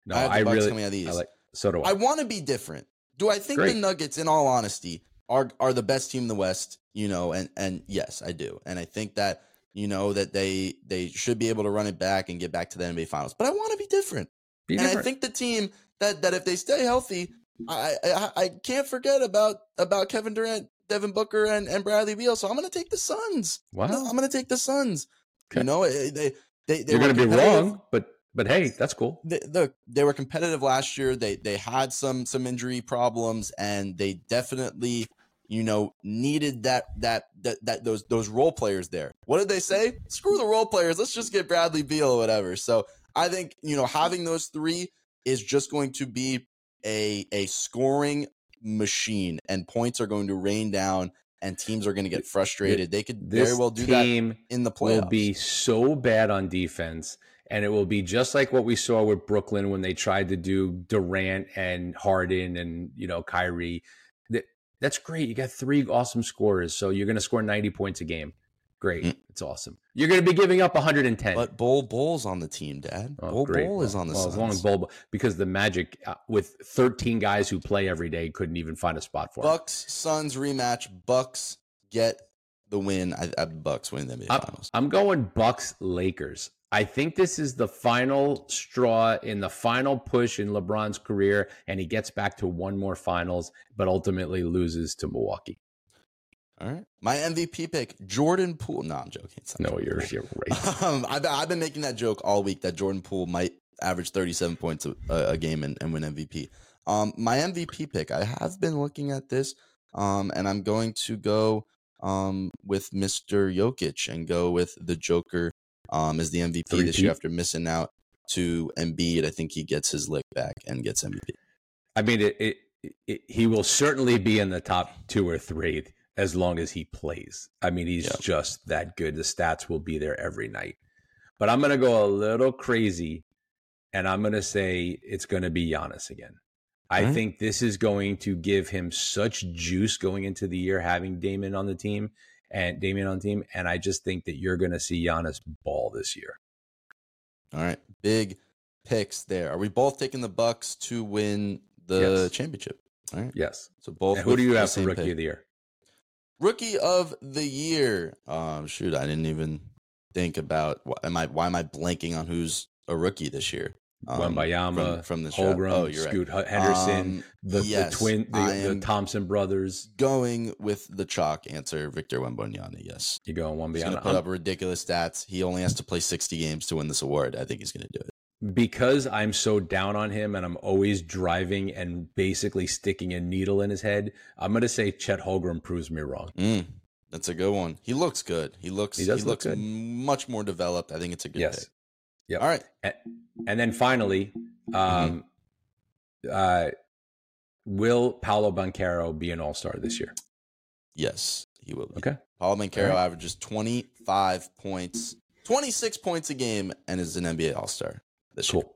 No, I, I really coming out of these. I like, so do I. I want to be different. Do I think Great. the Nuggets, in all honesty, are are the best team in the West? You know, and and yes, I do, and I think that you know that they they should be able to run it back and get back to the NBA Finals. But I want to be different, be and different. I think the team that that if they stay healthy, I, I I can't forget about about Kevin Durant, Devin Booker, and, and Bradley Beal. So I'm going to take the Suns. Wow. I'm going to take the Suns. Okay. You know, eh, they they, they you're going to be wrong, but but hey, that's cool. They, they, they were competitive last year. They they had some some injury problems, and they definitely you know needed that that that that those those role players there. What did they say? Screw the role players. Let's just get Bradley Beal or whatever. So I think you know having those three is just going to be a a scoring machine, and points are going to rain down, and teams are going to get frustrated. They could this very well do that in the playoffs. Will be so bad on defense, and it will be just like what we saw with Brooklyn when they tried to do Durant and Harden and you know Kyrie. That, that's great. You got three awesome scorers, so you're going to score 90 points a game. Great. Mm. It's awesome. You're going to be giving up 110. But Bol Bol's on the team, Dad. Oh, Bol great. Bol is on the well, Suns. As long as Bol, because the Magic uh, with 13 guys who play every day couldn't even find a spot for Bucks him. Suns rematch. Bucks get the win. I, I Bucks win the NBA I'm, Finals. I'm going Bucks Lakers. I think this is the final straw in the final push in LeBron's career, and he gets back to one more finals, but ultimately loses to Milwaukee. All right. My MVP pick, Jordan Poole. No, I'm joking. No, you're, you're right. um, I've, I've been making that joke all week that Jordan Poole might average 37 points a, a game and, and win MVP. Um, my MVP pick, I have been looking at this, um, and I'm going to go um, with Mr. Jokic and go with the Joker um, as the MVP Three this year after missing out to Embiid. I think he gets his lick back and gets MVP. I mean, it, it, it, he will certainly be in the top two or three as long as he plays. I mean, he's just that good. The stats will be there every night. But I'm going to go a little crazy and I'm going to say it's going to be Giannis again. I mm-hmm. think this is going to give him such juice going into the year having Damon on the team and Damian on the team. And I just think that you're going to see Giannis ball this year. All right. Big picks there. Are we both taking the Bucks to win the yes. championship? All right. Yes. So both. who do you have for rookie pick. of the year? Rookie of the year. Um, shoot, I didn't even think about. Why am I? Why am I blanking on who's a rookie this year? Um, from, from the Holmgren, oh, Scoot right. Henderson, um, the, yes, the, twin, the, the, Thompson brothers. Going with the chalk answer, Victor Wembanyama. Yes, you go Wembanyama. He's going to put up ridiculous stats. He only has to play sixty games to win this award. I think he's going to do it because I'm so down on him and I'm always driving and basically sticking a needle in his head, I'm going to say Chet Holmgren proves me wrong. Mm, that's a good one. He looks good. He looks he, does he look looks good. much more developed. I think it's a good yes. pick. Yeah. All right. And, and then finally, um, mm-hmm. uh, will Paolo Banchero be an All Star this year? Yes, he will. Be. Okay. Paolo Banchero right. averages 25 points, 26 points a game, and is an NBA All Star this cool. year.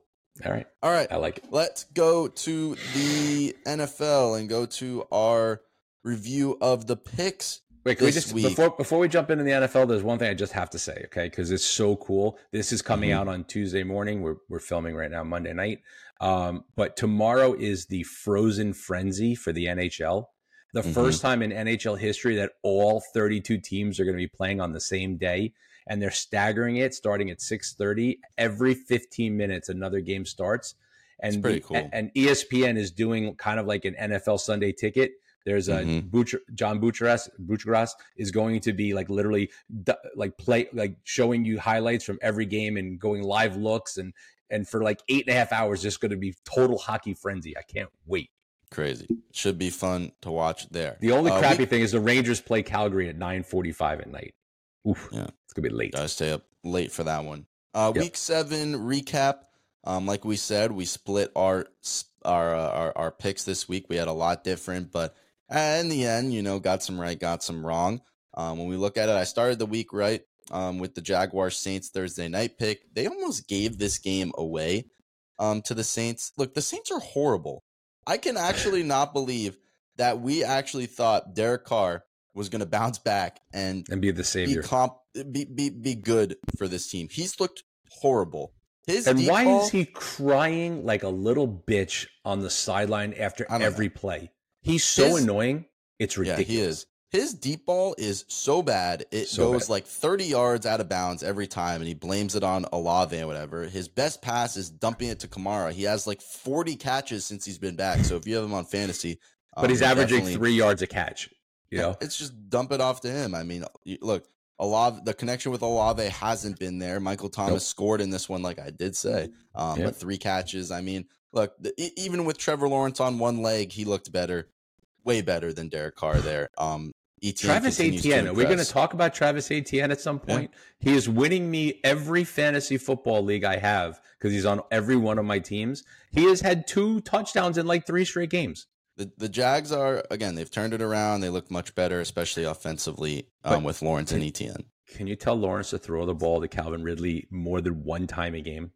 All right. All right. I like it. Let's go to the NFL and go to our review of the picks. Wait, can we just week. before before we jump into the NFL? There's one thing I just have to say, okay? Because it's so cool. This is coming mm-hmm. out on Tuesday morning. We're we're filming right now, Monday night. Um, but tomorrow is the Frozen Frenzy for the NHL. The mm-hmm. first time in NHL history that all 32 teams are going to be playing on the same day and they're staggering it starting at 6:30 every 15 minutes another game starts and the, cool. and ESPN is doing kind of like an NFL Sunday ticket there's a mm-hmm. Butcher, John Buccigross Buccigross is going to be like literally like play like showing you highlights from every game and going live looks and and for like eight and a half hours just going to be total hockey frenzy. I can't wait. Crazy. Should be fun to watch there. The only uh, crappy we, thing is the Rangers play Calgary at 9:45 at night. Oof. Yeah. It's gonna be late. Gotta stay up late for that one. Uh, yep. Week seven recap. Um, like we said, we split our our, uh, our our picks this week. We had a lot different, but in the end, you know, got some right, got some wrong. Um, when we look at it, I started the week right um, with the Jaguars Saints Thursday night pick. They almost gave this game away um, to the Saints. Look, the Saints are horrible. I can actually not believe that we actually thought Derek Carr was going to bounce back and and be the savior, be, comp, be, be be good for this team. He's looked horrible. His and why is he crying like a little bitch on the sideline after every know. play? He's so his, annoying. It's ridiculous. Yeah, he is. His deep ball is so bad. It so goes bad. like 30 yards out of bounds every time, and he blames it on Olave or whatever. His best pass is dumping it to Kamara. He has like 40 catches since he's been back. So if you have him on fantasy, but um, he's averaging three yards a catch. You know, it's just dump it off to him. I mean, look, Olave, the connection with Olave hasn't been there. Michael Thomas nope. scored in this one, like I did say, um, yep. but three catches. I mean, look, the, even with Trevor Lawrence on one leg, he looked better, way better than Derek Carr there. Um, Travis Etienne. Are we going to talk about Travis Etienne at some point? Yeah. He is winning me every fantasy football league I have because he's on every one of my teams. He has had two touchdowns in like three straight games the, the Jags are again they've turned it around. They look much better, especially offensively um, with Lawrence can, and Etienne. Can you tell Lawrence to throw the ball to Calvin Ridley more than one time a game?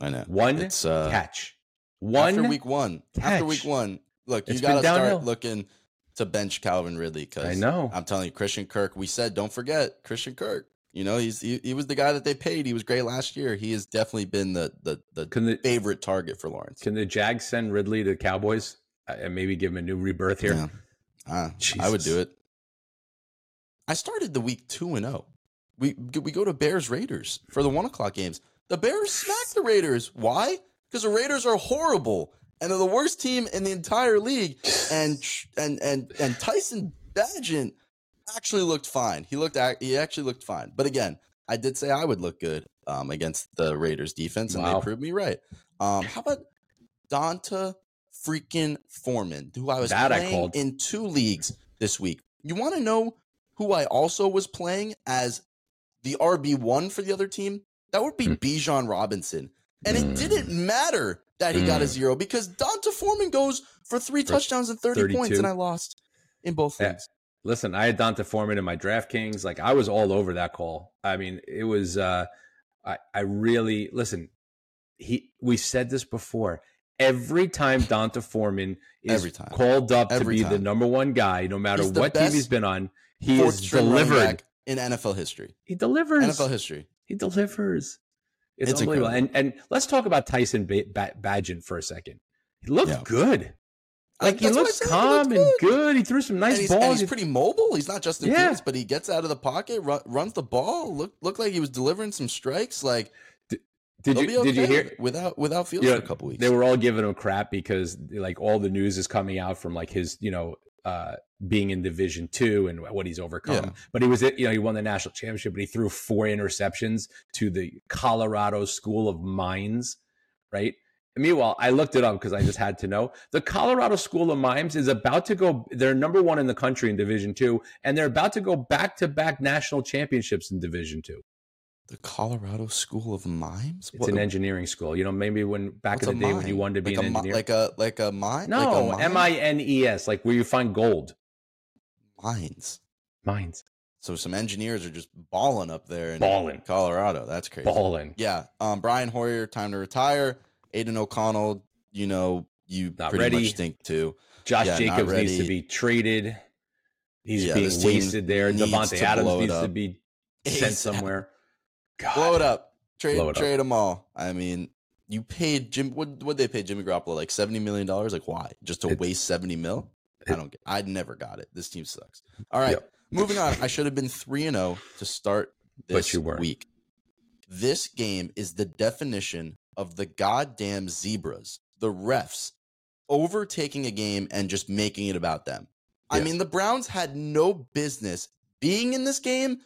I know one it's, uh, catch. One after week one. Catch. After week one, look, you got to start looking to bench Calvin Ridley because I know I'm telling you, Christian Kirk. We said don't forget Christian Kirk. You know, he's he, he was the guy that they paid. He was great last year. He has definitely been the the, the, the favorite target for Lawrence. Can the Jags send Ridley to the Cowboys? And maybe give him a new rebirth here. Yeah. Uh, I would do it. I started the week two and zero. Oh. We we go to Bears Raiders for the one o'clock games. The Bears smack the Raiders. Why? Because the Raiders are horrible and they're the worst team in the entire league. And and and and Tyson Bagent, actually looked fine. He looked he actually looked fine. But again, I did say I would look good um, against the Raiders defense, and wow. they proved me right. Um, how about D'Onta freaking Foreman, who I was that playing I in two leagues this week? You want to know who I also was playing as the RB one for the other team? That would be mm. Bijan Robinson, and mm. it didn't hmm. matter that he mm. got a hmm. zero because D'Onta Foreman goes for three for touchdowns and thirty 32. points, and I lost in both leagues. Listen, I had D'Onta Foreman in my DraftKings. Like I was all over that call. I mean, it was. uh I I really listen. He we said this before. Every time D'Onta Foreman is called up Every to be time. the number one guy, no matter what team he's been on, he is delivered in NFL history. He delivers. NFL history. He delivers. It's, it's unbelievable. And and let's talk about Tyson ba- ba- Bagent for a second. He looked yeah. good. Like he looks calm he and good. He threw some nice and he's, balls. And he's pretty mobile. He's not Justin yeah. Fields, but he gets out of the pocket, run, runs the ball. Look, look like he was delivering some strikes. Like, did, did you okay did you hear without without Fields you know, for a couple weeks? They were all giving him crap because like all the news is coming out from like his you know uh, being in Division Two and what he's overcome. Yeah. But he was you know he won the national championship, but he threw four interceptions to the Colorado School of Mines, right? And Meanwhile, I looked it up because I just had to know. The Colorado School of Mines is about to go. They're number one in the country in Division Two, and they're about to go back to back national championships in Division Two. The Colorado School of Mimes. It's what? an engineering school. You know, maybe when back What's in the day when you wanted to be like an engineer, like a like a mine. No, M I N E S, like where you find gold. Mines. Mines. So some engineers are just balling up there in balling. Colorado. That's crazy. Balling. Yeah. Um, Brian Hoyer, time to retire. Aidan O'Connell, you know, you not pretty ready. much think too. Josh yeah, Jacobs needs to be traded. He's yeah, being wasted there. Davante Adams needs up. to be sent somewhere. God. Blow it up. Trade Blow it trade up. them all. I mean, you paid Jim. What what they pay Jimmy Garoppolo like seventy million dollars? Like why? Just to it, waste seventy mil? It, I don't. get I never got it. This team sucks. All right, yep. moving on. I should have been three and zero oh to start this week. This game is the definition of the goddamn zebras, the refs, overtaking a game and just making it about them. Yes. I mean, the Browns had no business being in this game,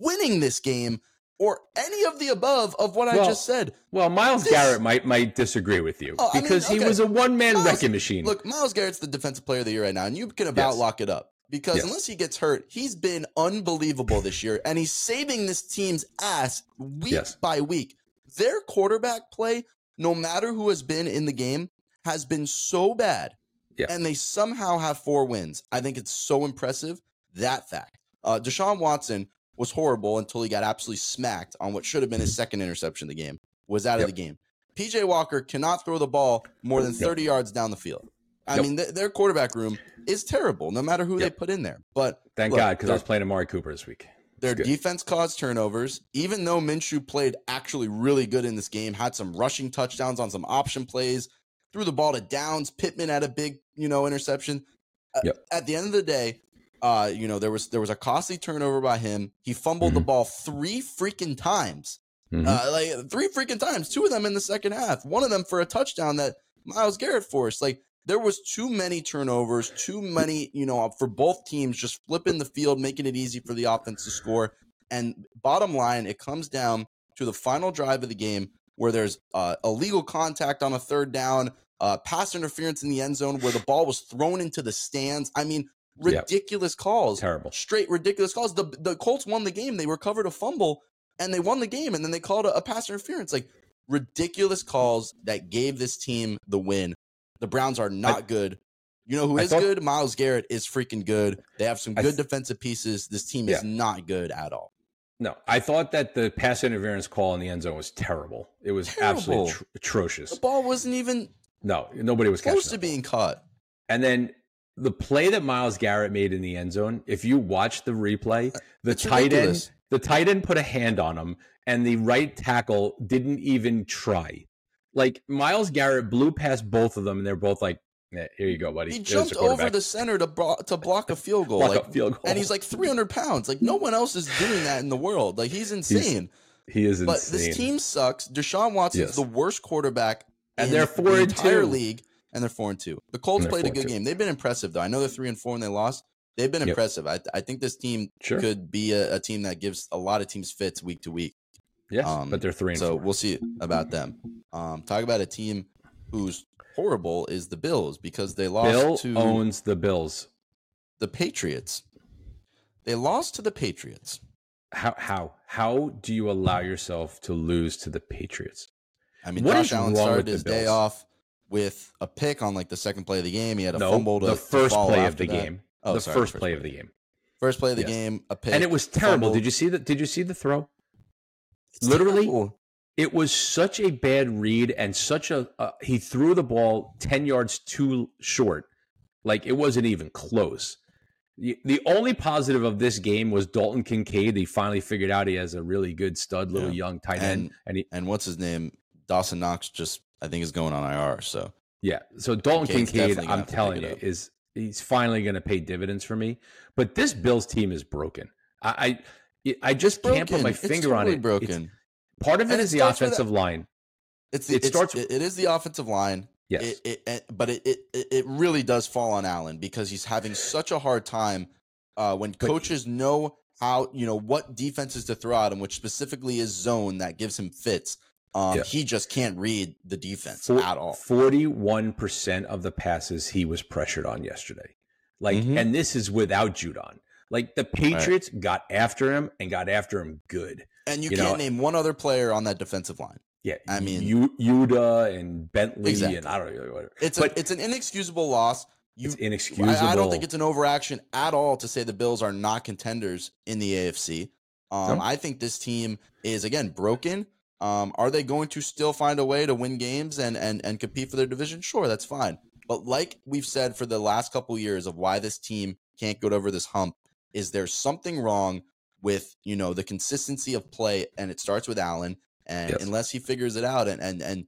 winning this game, or any of the above of what well, I just said. Well, Myles this, Garrett might might disagree with you oh, because I mean, okay. he was a one man wrecking machine. Look, Myles Garrett's the defensive player of the year right now, and you can about yes. lock it up because yes. unless he gets hurt, he's been unbelievable this year, and he's saving this team's ass week yes. by week their quarterback play, no matter who has been in the game, has been so bad. Yeah. And they somehow have four wins. I think it's so impressive. That fact. Uh, Deshaun Watson was horrible until he got absolutely smacked on what should have been his second interception of the game, was out yep. of the game. PJ Walker cannot throw the ball more than 30 yep. yards down the field. I yep. mean, th- their quarterback room is terrible, no matter who they put in there. But thank look, God, because I was playing Amari Cooper this week. Their defense caused turnovers. Even though Minshew played actually really good in this game, had some rushing touchdowns on some option plays, threw the ball to Downs. Pittman had a big, you know, interception. Uh, yep. Uh, at the end of the day, uh, you know, there was there was a costly turnover by him. He fumbled mm-hmm. the ball three freaking times. Mm-hmm. Uh, like three freaking times. Two of them in the second half. One of them for a touchdown that Myles Garrett forced. Like there was too many turnovers, too many, you know, for both teams just flipping the field, making it easy for the offense to score. And bottom line, it comes down to the final drive of the game where there's uh, illegal contact on a third down, uh, pass interference in the end zone where the ball was thrown into the stands. I mean, ridiculous yep. calls. Terrible. Straight ridiculous calls. The the Colts won the game. They recovered a fumble and they won the game and then they called a, a pass interference. Like ridiculous calls that gave this team the win. The Browns are not I, good. You know who is thought, good? Myles Garrett is freaking good. They have some good th- defensive pieces. This team is not good at all. No, I thought that the pass interference call in the end zone was terrible. It was terrible. absolutely tr- atrocious. The ball wasn't even no, nobody was close to being caught. And then the play that Myles Garrett made in the end zone, if you watch the replay, uh, the it's tight ridiculous. end, the tight end put a hand on him, and the right tackle didn't even try. Like Myles Garrett blew past both of them, and they're both like, yeah, "Here you go, buddy." He jumped over the center to bro- to block a field goal, like, field goal. and he's like 300 pounds. Like no one else is doing that in the world. Like he's insane. He's, he is insane. But this team sucks. Deshaun Watson yes. the worst quarterback, and they're four the entire two. league, and they're four and two. The Colts played a good game. They've been impressive though. I know they're three and four and they lost, they've been yep. impressive. I, I think this team sure. could be a, a, team that gives a lot of teams fits week to week. Yes, um, but they're three. so we we'll see about them. Um, talk about a team who's horrible is the Bills because they lost. Bill to owns the Bills. The Patriots. They lost to the Patriots. How how how do you allow yourself to lose to the Patriots? I mean, what Josh Allen started his day off with a pick on like the second play of the game. He had a no, fumble to the first play of the that. game. Oh, the sorry, first, first play, play of the game. First play of the yes. game, a pick, and it was terrible. Fumble. Did you see that? Did you see the throw? It's Literally, terrible. it was such a bad read and such a. Uh, he threw the ball ten yards too short. Like it wasn't even close. The only positive of this game was Dalton Kincaid. He finally figured out he has a really good stud, little yeah. young tight end. And, and, he, and what's his name? Dawson Knox just I think is going on IR. So yeah, so Dalton Kincaid, I'm telling you, is he's finally going to pay dividends for me. But this Bills team is broken. I I, I just can't put my finger totally on it. Broken. It's, part of it is the offensive line. It's the, it it's, starts. It is the offensive line. Yes, it, it, it, but it, it it really does fall on Allen because he's having such a hard time uh, when coaches know how you know what defenses to throw at him, which specifically is zone that gives him fits. Um, yeah. He just can't read the defense For, at all. Forty-one percent of the passes he was pressured on yesterday. Like, mm-hmm. and this is without Judon. Like the Patriots right. got after him and got after him good. And you, you can't know? name one other player on that defensive line. Yeah, I mean U- Yuda and Bentley exactly. and I don't know whatever. It's but, a, it's an inexcusable loss. You, it's inexcusable. I, I, don't think it's an overreaction at all to say the Bills are not contenders in the AFC. Um, no. I think this team is again broken. Um, are they going to still find a way to win games and and and compete for their division? Sure, that's fine. But like we've said for the last couple of years of why this team can't get over this hump, is there something wrong with you know the consistency of play? And it starts with Allen. And yes. unless he figures it out and and and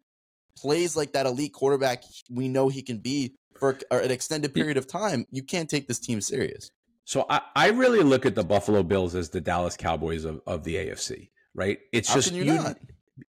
plays like that elite quarterback we know he can be for an extended period of time, you can't take this team serious. So I, I really look at the Buffalo Bills as the Dallas Cowboys of, of the AFC, right? It's How just you, you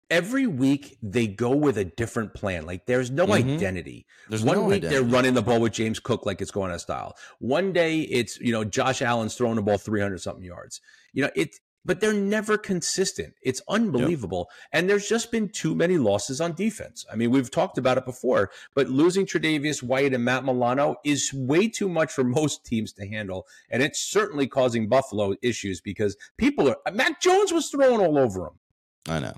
every week they go with a different plan. Like there's no mm-hmm. identity. There's One no week identity. they're running the ball with James Cook like it's going out of style. One day it's you know Josh Allen's throwing the ball 300 something yards. You know it, but they're never consistent. It's unbelievable. Yep. And there's just been too many losses on defense. I mean, we've talked about it before, but losing Tre'Davious White and Matt Milano is way too much for most teams to handle. And it's certainly causing Buffalo issues because people are Mac Jones was thrown all over him. I know.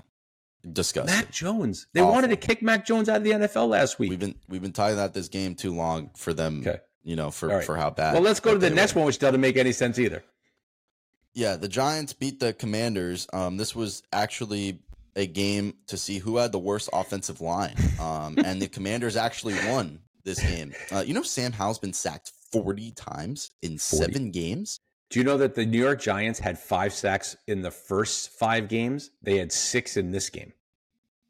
Disgusting. Mac Jones. They Awful. wanted to kick Mac Jones out of the NFL last week. We've been we've been talking about this game too long for them. Okay. You know, for right. for how bad. Well, let's go to the next were. one, which doesn't make any sense either. Yeah, the Giants beat the Commanders. Um, this was actually a game to see who had the worst offensive line. Um, and the Commanders actually won this game. Uh, you know, Sam Howell's been sacked 40 times in 40. seven games. Do you know that the New York Giants had five sacks in the first five games? They had six in this game.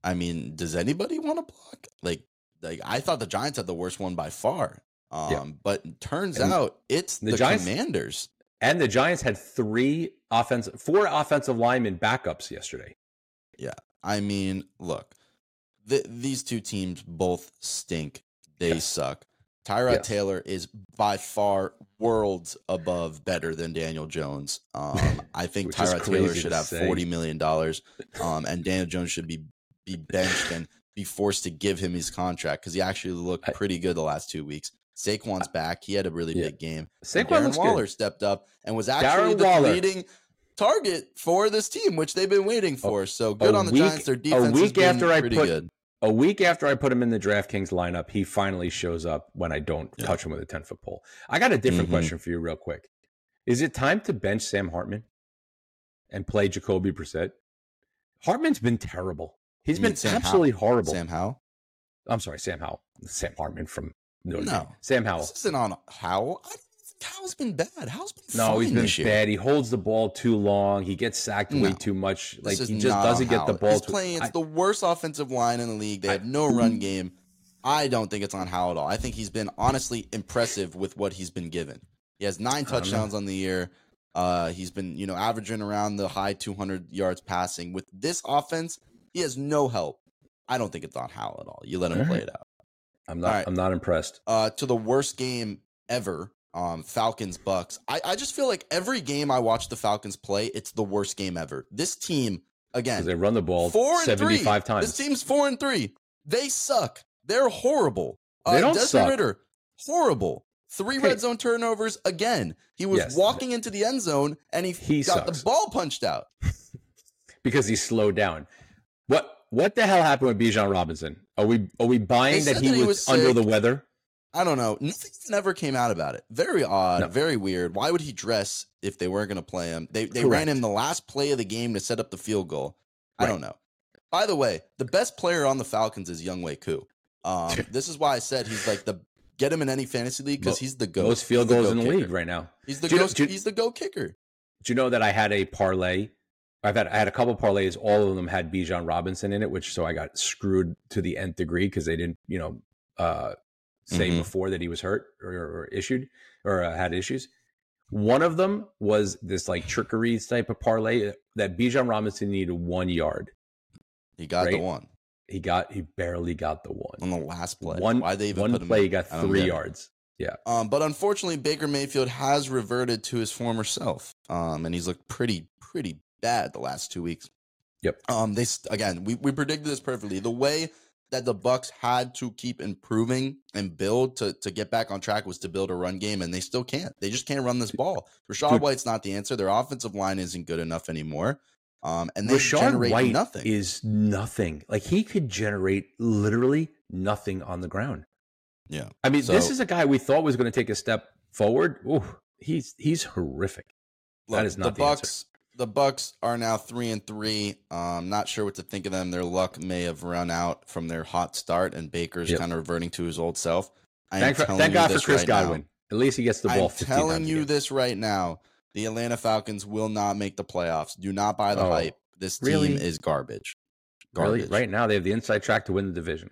I mean, does anybody want to block? Like, like I thought the Giants had the worst one by far. Um, yeah. but turns and out it's the, the Giants, Commanders. And the Giants had three offensive, four offensive linemen backups yesterday. Yeah, I mean, look, the, these two teams both stink. They yes. suck. Tyrod yes. Taylor is by far worlds above better than Daniel Jones. Um, I think Tyrod Taylor should have say. forty million dollars, um, and Daniel Jones should be be benched and be forced to give him his contract because he actually looked pretty good the last two weeks. Saquon's back; he had a really yeah. big game. Saquon Waller good. stepped up and was actually Darren the Waller. leading target for this team, which they've been waiting for. So good on the week, Giants. Their defense a week after I put, good a week after I put him in the DraftKings lineup, he finally shows up when I don't yeah. touch him with a 10 foot pole. I got a different mm-hmm. question for you, real quick. Is it time to bench Sam Hartman and play Jacoby Brissett? Hartman's been terrible. He's been absolutely Howell? horrible. Sam Howell? I'm sorry, Sam Howell. Sam Hartman from Notre no. Sam Howell. This isn't on Howell. I How's been bad? How's been no? He's been bad. He holds the ball too long. He gets sacked no, way too much. Like he just doesn't get the ball. He's playing. It's I, the worst offensive line in the league. They have no run game. I don't think it's on Howell at all. I think he's been honestly impressive with what he's been given. He has nine touchdowns on the year. Uh, he's been you know averaging around the high 200 yards passing. With this offense, he has no help. I don't think it's on Howell at all. You let him all play right. it out. I'm not. Right. I'm not impressed. Uh, to the worst game ever um, Falcons Bucks. I, I just feel like every game I watch the Falcons play, it's the worst game ever. This team again, they run the ball four and 75 three. times. This team's four and three. They suck. They're horrible. They uh, don't Desmond suck. Ridder, horrible. Three red zone turnovers again. He was yes. walking into the end zone and he, he got sucks. the ball punched out because he slowed down. What what the hell happened with Bijan Robinson? Are we are we buying that he, that he, was, was under the weather? I don't know. Nothing never came out about it. Very odd, no. very weird. Why would he dress if they weren't going to play him? They they ran him the last play of the game to set up the field goal. I don't know. By the way, the best player on the Falcons is Younghoe Koo. Um, this is why I said he's like the get him in any fantasy league because he's the go. Most field goals in the kicker. league right now. He's the go. he's the go kicker. Do you know that I had a parlay? I've had I had a couple parlays. All of them had Bijan Robinson in it, which so I got screwed to the nth degree because they didn't, you know, uh, say mm-hmm. before that he was hurt or, or issued or uh, had issues. One of them was this like trickery type of parlay that Bijan Robinson needed one yard. He got right? the one. He got he barely got the one on the last play. One why they even one play he got three yards. Yeah. Um, but unfortunately, Baker Mayfield has reverted to his former self. Um, and he's looked pretty pretty bad the last two weeks. Yep. Um, they again we we predicted this perfectly. The way that the Bucks had to keep improving and build to to get back on track was to build a run game, and they still can't. They just can't run this ball. Dude. White's not the answer. Their offensive line isn't good enough anymore. Um, and they generate White nothing. Is nothing. Like he could generate literally nothing on the ground. Yeah. I mean, so, this is a guy we thought was going to take a step forward. Ooh, he's he's horrific. Look, that is not the, the Bucks. Answer. The Bucks are now three and three. Um, not sure what to think of them. Their luck may have run out from their hot start, and Baker's yep. kind of reverting to his old self. I thank, for, thank God for Chris right Godwin. Now. At least he gets the ball. I'm telling you this right now the Atlanta Falcons will not make the playoffs. Do not buy the oh, hype. This team really? is garbage. Garbage. Really? Right now, they have the inside track to win the division.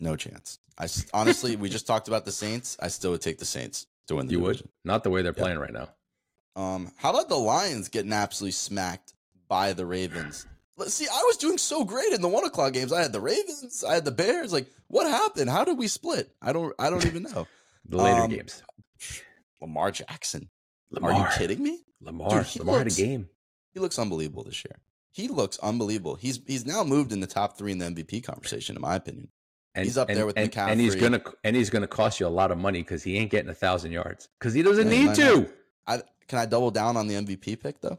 No chance. I honestly, we just talked about the Saints. I still would take the Saints to win the you division. would not the way they're yep. playing right now. Um, how about the Lions getting absolutely smacked by the Ravens? Let's see. I was doing so great in the one o'clock games. I had the Ravens. I had the Bears. Like, what happened? How did we split? I don't. I don't even know. the later um, games. Lamar Jackson. Lamar. Are you kidding me? Lamar. Dude, Lamar looks, had a game. He looks unbelievable this year. He looks unbelievable. He's he's now moved in the top three in the MVP conversation, in my opinion. And, he's up and, there with and, McCaffrey. And he's gonna and he's gonna cost you a lot of money because he ain't getting a thousand yards because he doesn't yeah, need to. I, can I double down on the MVP pick though?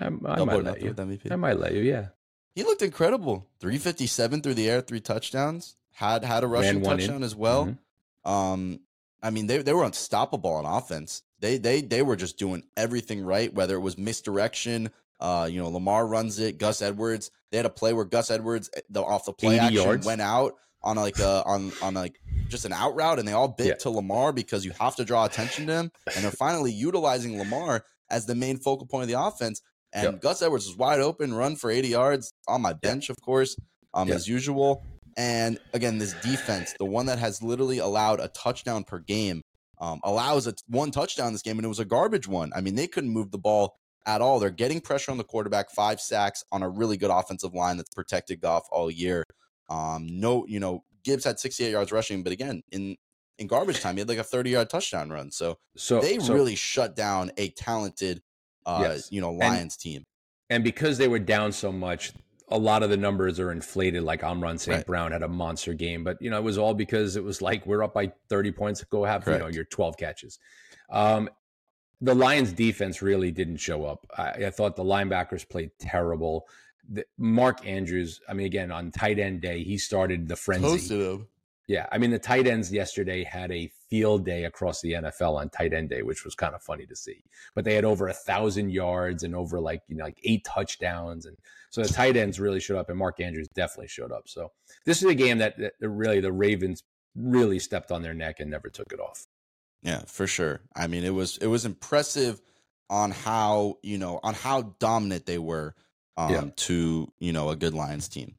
I, I might let you. I might let you. Yeah. He looked incredible. Three fifty seven through the air, three touchdowns. Had had a rushing touchdown in. as well. Mm-hmm. Um, I mean, they they were unstoppable on offense. They they they were just doing everything right, whether it was misdirection. Uh, you know, Lamar runs it. Gus Edwards. They had a play where Gus Edwards, eh, the off the play action, yards. went out on like a on on like just an out route, and they all bit yeah. to Lamar because you have to draw attention to him, and they're finally utilizing Lamar as the main focal point of the offense. And yep. Gus Edwards was wide open, run for 80 yards on my bench, of course, um, yep. as usual. And again, this defense, the one that has literally allowed a touchdown per game, um, allows a one touchdown this game, and it was a garbage one. I mean, they couldn't move the ball at all. They're getting pressure on the quarterback, five sacks on a really good offensive line that's protected Goff all year. Um, no, you know, Gibbs had 68 yards rushing, but again, in in garbage time, he had like a 30 yard touchdown run. So, so they so, really shut down a talented, uh, yes. you know, Lions and, team. And because they were down so much, a lot of the numbers are inflated. Like Amon St. Right. Brown had a monster game, but you know it was all because it was like we're up by thirty points. Go have Correct. you know your twelve catches. Um, the Lions defense really didn't show up. I, I thought the linebackers played terrible. The, Mark Andrews, I mean, again on tight end day, he started the frenzy. Posted him. Yeah, I mean the tight ends yesterday had a field day across the NFL on tight end day, which was kind of funny to see. But they had over a thousand yards and over like you know like eight touchdowns, and so the tight ends really showed up, and Mark Andrews definitely showed up. So this is a game that, that really the Ravens really stepped on their neck and never took it off. Yeah, for sure. I mean, it was it was impressive on how you know on how dominant they were um, yeah. to you know a good Lions team.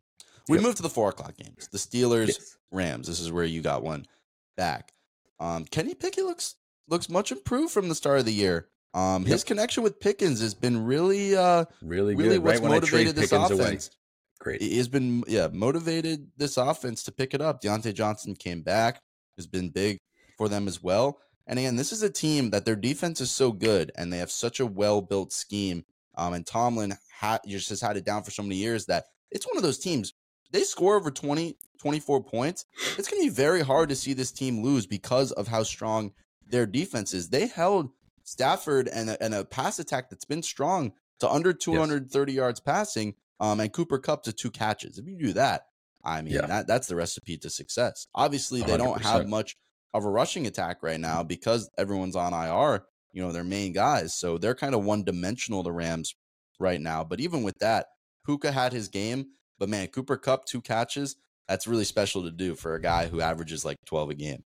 We yep. moved to the four o'clock games. The Steelers, yes. Rams. This is where you got one back. Um, Kenny Pickett looks looks much improved from the start of the year. Um, yep. His connection with Pickens has been really, uh, really, really good. what's right motivated this Pickens offense. Away. Great. He has been, yeah, motivated this offense to pick it up. Diontae Johnson came back, has been big for them as well. And again, this is a team that their defense is so good and they have such a well built scheme. Um, and Tomlin ha- just has had it down for so many years that it's one of those teams. They score over 20, 24 points. It's going to be very hard to see this team lose because of how strong their defense is. They held Stafford and a, and a pass attack that's been strong to under 230 yes. yards passing, um, and Cooper Kupp to two catches. If you do that, I mean, yeah. that, that's the recipe to success. Obviously, they do not have much of a rushing attack right now because everyone's on IR, you know, their main guys. So they're kind of one dimensional, the Rams, right now. But even with that, Puka had his game. But man, Cooper Kupp, two catches, that's really special to do for a guy who averages like 12 a game.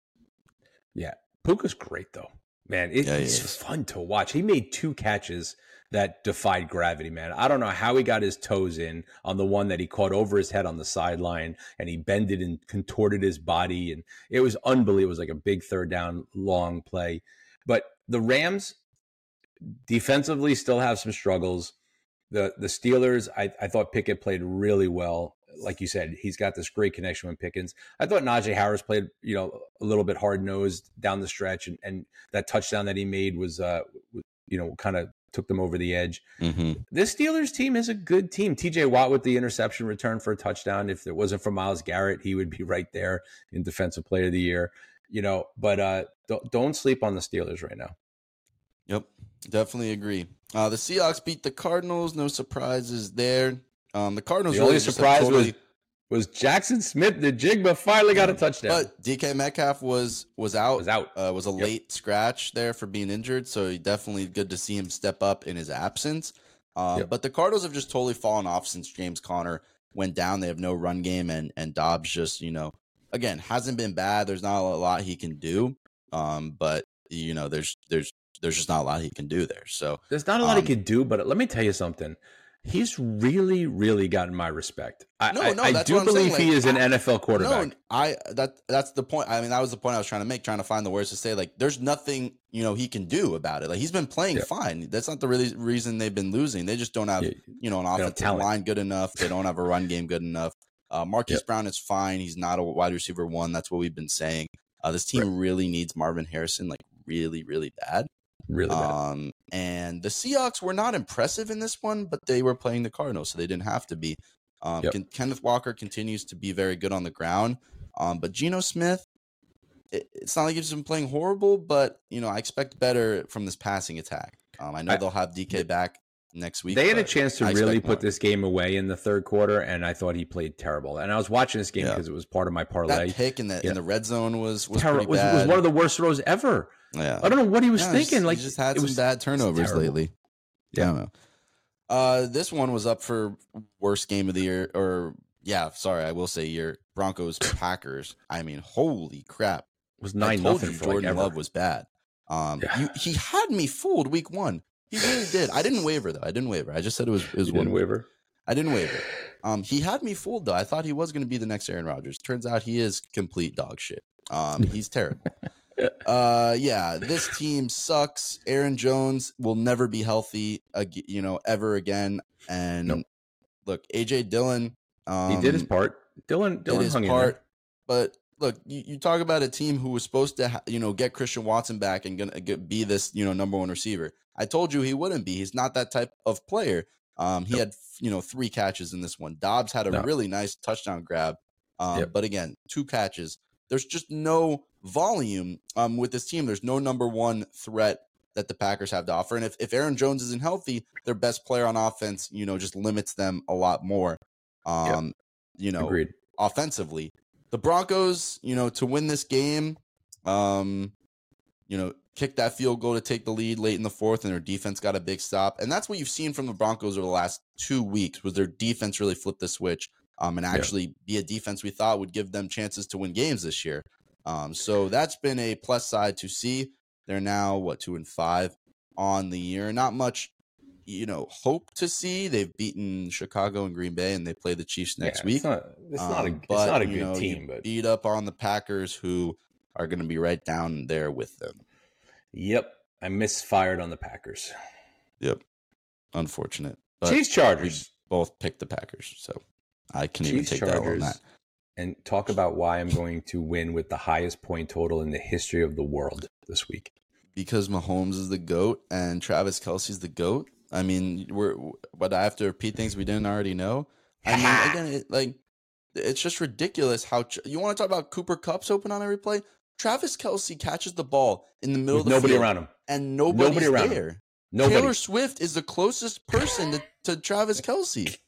Yeah. Puka's great, though. Man, it, yeah, it's fun to watch. He made two catches that defied gravity, man. I don't know how he got his toes in on the one that he caught over his head on the sideline and he bended and contorted his body. And it was unbelievable. It was like a big third down, long play. But the Rams defensively still have some struggles. The the Steelers, I, I thought Pickett played really well. Like you said, he's got this great connection with Pickens. I thought Najee Harris played, you know, a little bit hard nosed down the stretch, and, and that touchdown that he made was, uh, you know, kind of took them over the edge. Mm-hmm. This Steelers team is a good team. TJ Watt with the interception return for a touchdown. If it wasn't for Myles Garrett, he would be right there in Defensive Player of the Year. You know, but uh, don't, don't sleep on the Steelers right now. Yep, definitely agree. Uh, the Seahawks beat the Cardinals. No surprises there. Um, the Cardinals. The really only surprise totally, was was Jaxon Smith-Njigba finally got a touchdown. But DK Metcalf was was out. Was out. Uh, was a yep. late scratch there for being injured. So definitely good to see him step up in his absence. Um, yep. But the Cardinals have just totally fallen off since James Conner went down. They have no run game, and and Dobbs just you know again hasn't been bad. There's not a lot he can do. Um, but you know there's there's there's just not a lot he can do there. So there's not a lot um, he can do. But let me tell you something he's really, really gotten my respect. I, no, no, I, I do believe he is an I, NFL quarterback. No, I that that's the point. I mean, that was the point I was trying to make, trying to find the words to say. Like, there's nothing you know he can do about it. Like, he's been playing yeah. fine. That's not the really reason they've been losing. They just don't have yeah. you know an offensive line good enough. They don't have a run game good enough. Uh, Marquise yep. Brown is fine. He's not a wide receiver one. That's what we've been saying. Uh, this team right. really needs Marvin Harrison, like really, really bad. Really bad. Um, and the Seahawks were not impressive in this one, but they were playing the Cardinals, so they didn't have to be. Um, yep. Kenneth Walker continues to be very good on the ground, um, but Geno Smith, it, it's not like he's been playing horrible, but you know I expect better from this passing attack. Um, I know I, they'll have DK back next week. They had a chance to really put more. this game away in the third quarter, and I thought he played terrible. And I was watching this game because yeah. it was part of my parlay. That pick in the yeah. in the red zone was was, was, was, one of the worst throws ever. Yeah, I don't know what he was yeah, thinking. Like he just had some was, bad turnovers lately. Yeah. Uh, this one was up for worst game of the year, or yeah, sorry, I will say year. Broncos Packers. I mean, holy crap! It was nine nothing. Jordan like Love was bad. Um, yeah. you, he had me fooled week one. He really did. I didn't waver though. I didn't waver. I just said it was it was you one waver. I didn't waver. Um, he had me fooled though. I thought he was going to be the next Aaron Rodgers. Turns out he is complete dog shit. Um, he's terrible. Uh, yeah, this team sucks. Aaron Jones will never be healthy, you know, ever again. And nope. look, AJ Dillon, um, he did his um, part. Dylan, Dillon did his hung part, but look, you, you, talk about a team who was supposed to, ha- you know, get Christian Watson back and gonna get, be this, you know, number one receiver. I told you he wouldn't be. He's not that type of player. Um, he nope. had, you know, three catches in this one. Doubs had a no. really nice touchdown grab. Um, yep. but again, two catches. There's just no volume um, with this team. There's no number one threat that the Packers have to offer. And if, if Aaron Jones isn't healthy, their best player on offense, you know, just limits them a lot more. Um, you know, Agreed. offensively. The Broncos, you know, to win this game, um, you know, kick that field goal to take the lead late in the fourth, and their defense got a big stop. And that's what you've seen from the Broncos over the last two weeks, was their defense really flipped the switch um, and actually yeah. be a defense we thought would give them chances to win games this year. Um, so that's been a plus side to see. They're now what two and five on the year. Not much, you know, hope to see. They've beaten Chicago and Green Bay, and they play the Chiefs next yeah, week. It's not, it's um, not a, it's but, not a good know, team, but beat up on the Packers, who are going to be right down there with them. Yep, I misfired on the Packers. Yep, unfortunate. But Chiefs Chargers both picked the Packers, so I can Chiefs, even take Chargers. that on that. And talk about why I'm going to win with the highest point total in the history of the world this week. Because Mahomes is the goat and Travis Kelce's the goat. I mean, we're but I have to repeat things we didn't already know. I mean, again, it, like it's just ridiculous how you want to talk about Cooper Kupp's open on every play. Travis Kelce catches the ball in the middle With of the nobody around him, and nobody's Nobody around him. Nobody. Taylor Swift is the closest person to, to Travis Kelce,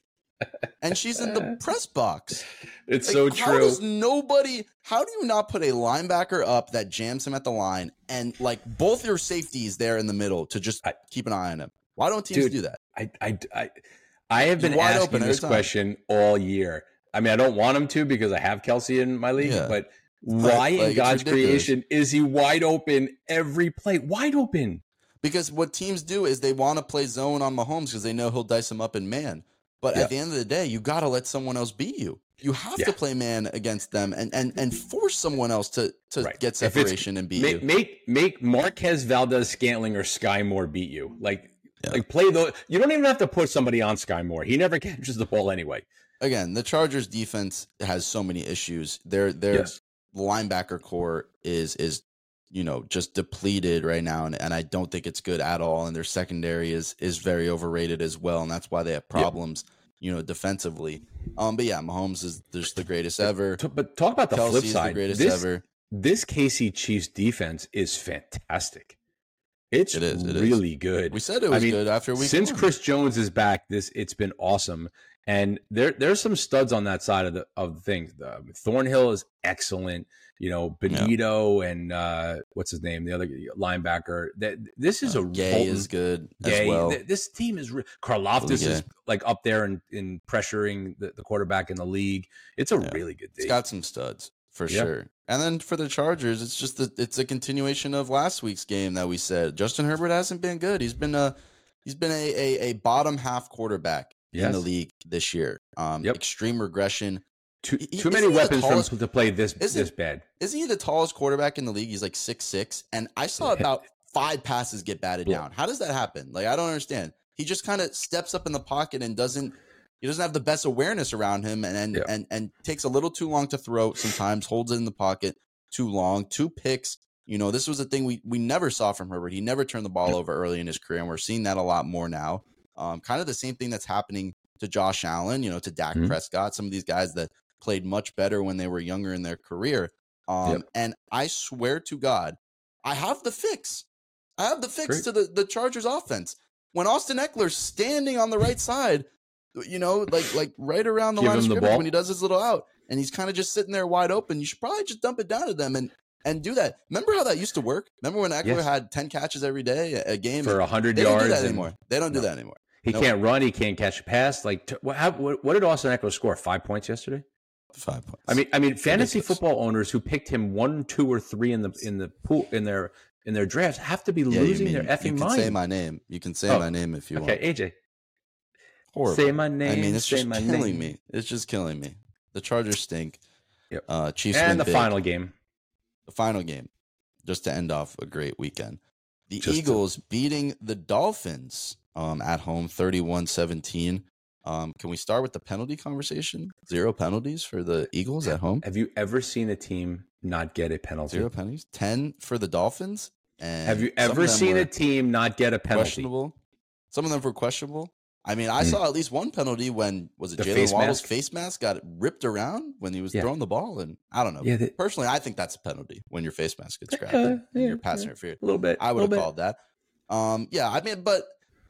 and she's in the press box. It's Like, so How true. does nobody? How do you not put a linebacker up that jams him at the line, and like both your safeties there in the middle to just I- keep an eye on him? Why don't teams Dude, do that? I, I, I, I have been asking this question all year. I mean, I don't want him to because I have Kelce in my league, Yeah. but why like, in it's God's creation is he wide open every play? Wide open. Because what teams do is they want to play zone on Mahomes because they know he'll dice him up in man. But Yeah. at the end of the day, you got to let someone else beat you. You have Yeah. to play man against them and and and force someone else to to Right. get separation and beat Make, you. make make Marquez Valdes-Scantling or Skyy Moore beat you. Like Yeah. like play the you don't even have to put somebody on Skyy Moore. He never catches the ball anyway. Again, the Chargers defense has so many issues. Their their Yes. linebacker core is is you know just depleted right now and, and I don't think it's good at all and their secondary is is very overrated as well and that's why they have problems you know defensively um but yeah Mahomes is just the greatest ever But talk about the flip side. the greatest this, ever this KC Chiefs defense is fantastic. It's It is, it is. really good. we said it I was mean, good after we Since. Chris Jones is back, this it's been awesome. And there there's some studs on that side of the of the things. The, Thornhill is excellent. You know, Benito and uh, what's his name, the other linebacker. That this is a Uh, Gay Bolton- is good Gay. as well This team is re- Karlaftis Really is like up there in, in pressuring the, the quarterback in the league. It's a Yeah. really good It's team. got some studs for Yeah. sure. And then for the Chargers, it's just that it's a continuation of last week's game that we said. Justin Herbert hasn't been good. He's been a he's been a a, a bottom half quarterback in the league this year. Um, Yep. extreme regression. too, too many weapons tallest- from to play this this bad. Isn't he the tallest quarterback in the league? He's like six six, and I saw about five passes get batted Yeah. down. How does that happen? Like I don't understand. He just kind of steps up in the pocket and doesn't. He doesn't have the best awareness around him, and and, Yeah. and and takes a little too long to throw. Sometimes holds it in the pocket too long. Two picks. You know, this was a thing we we never saw from Herbert. He never turned the ball over early in his career, and we're seeing that a lot more now. Um, kind of the same thing that's happening to Josh Allen. You know, to Dak Mhm. Prescott. Some of these guys that played much better when they were younger in their career. Um, Yep. And I swear to God, I have the fix. I have the fix Great. to the, the Chargers offense. When Austin Ekeler's standing on the right side, you know, like like right around the Give line of scrimmage when he does his little out, and he's kind of just sitting there wide open. You should probably just dump it down to them and and do that. Remember how that used to work? Remember when Eckler Yes. had ten catches every day a, game? for hundred they don't yards do that and- anymore. They don't do that anymore. He Nope. can't run. He can't catch a pass. Like, t- how, what, what did Austin Ekeler score? Five points yesterday. Five points. I mean, I mean, fantasy football owners who picked him one, two, or three in the in the pool in their in their drafts have to be Yeah, losing mean- their effing mind. you can mind. say my name. You can say Oh, my name if you want. okay, AJ, Horrible. say my name. I mean, it's just killing name. me. It's just killing me. The Chargers stink. Yep. Uh, Chiefs win And the big. final game. the final game, just to end off a great weekend. The Just to- Eagles beating the Dolphins um, at home 31 17. Um, can we start with the penalty conversation? Zero penalties for the Eagles at home. Have you ever seen a team not get a penalty? Zero penalties. 10 for the Dolphins. And Have you ever seen a team not get a penalty? questionable? Some of them were questionable. I mean, I Mm. saw at least one penalty when was it Jaylen Waddle's mask? face mask got ripped around when he was Yeah. throwing the ball, and I don't know. Yeah, Personally, I think that's a penalty when your face mask gets grabbed Yeah, and you're pass yeah. interfered. a little bit. I would have called that. Um, yeah, I mean, but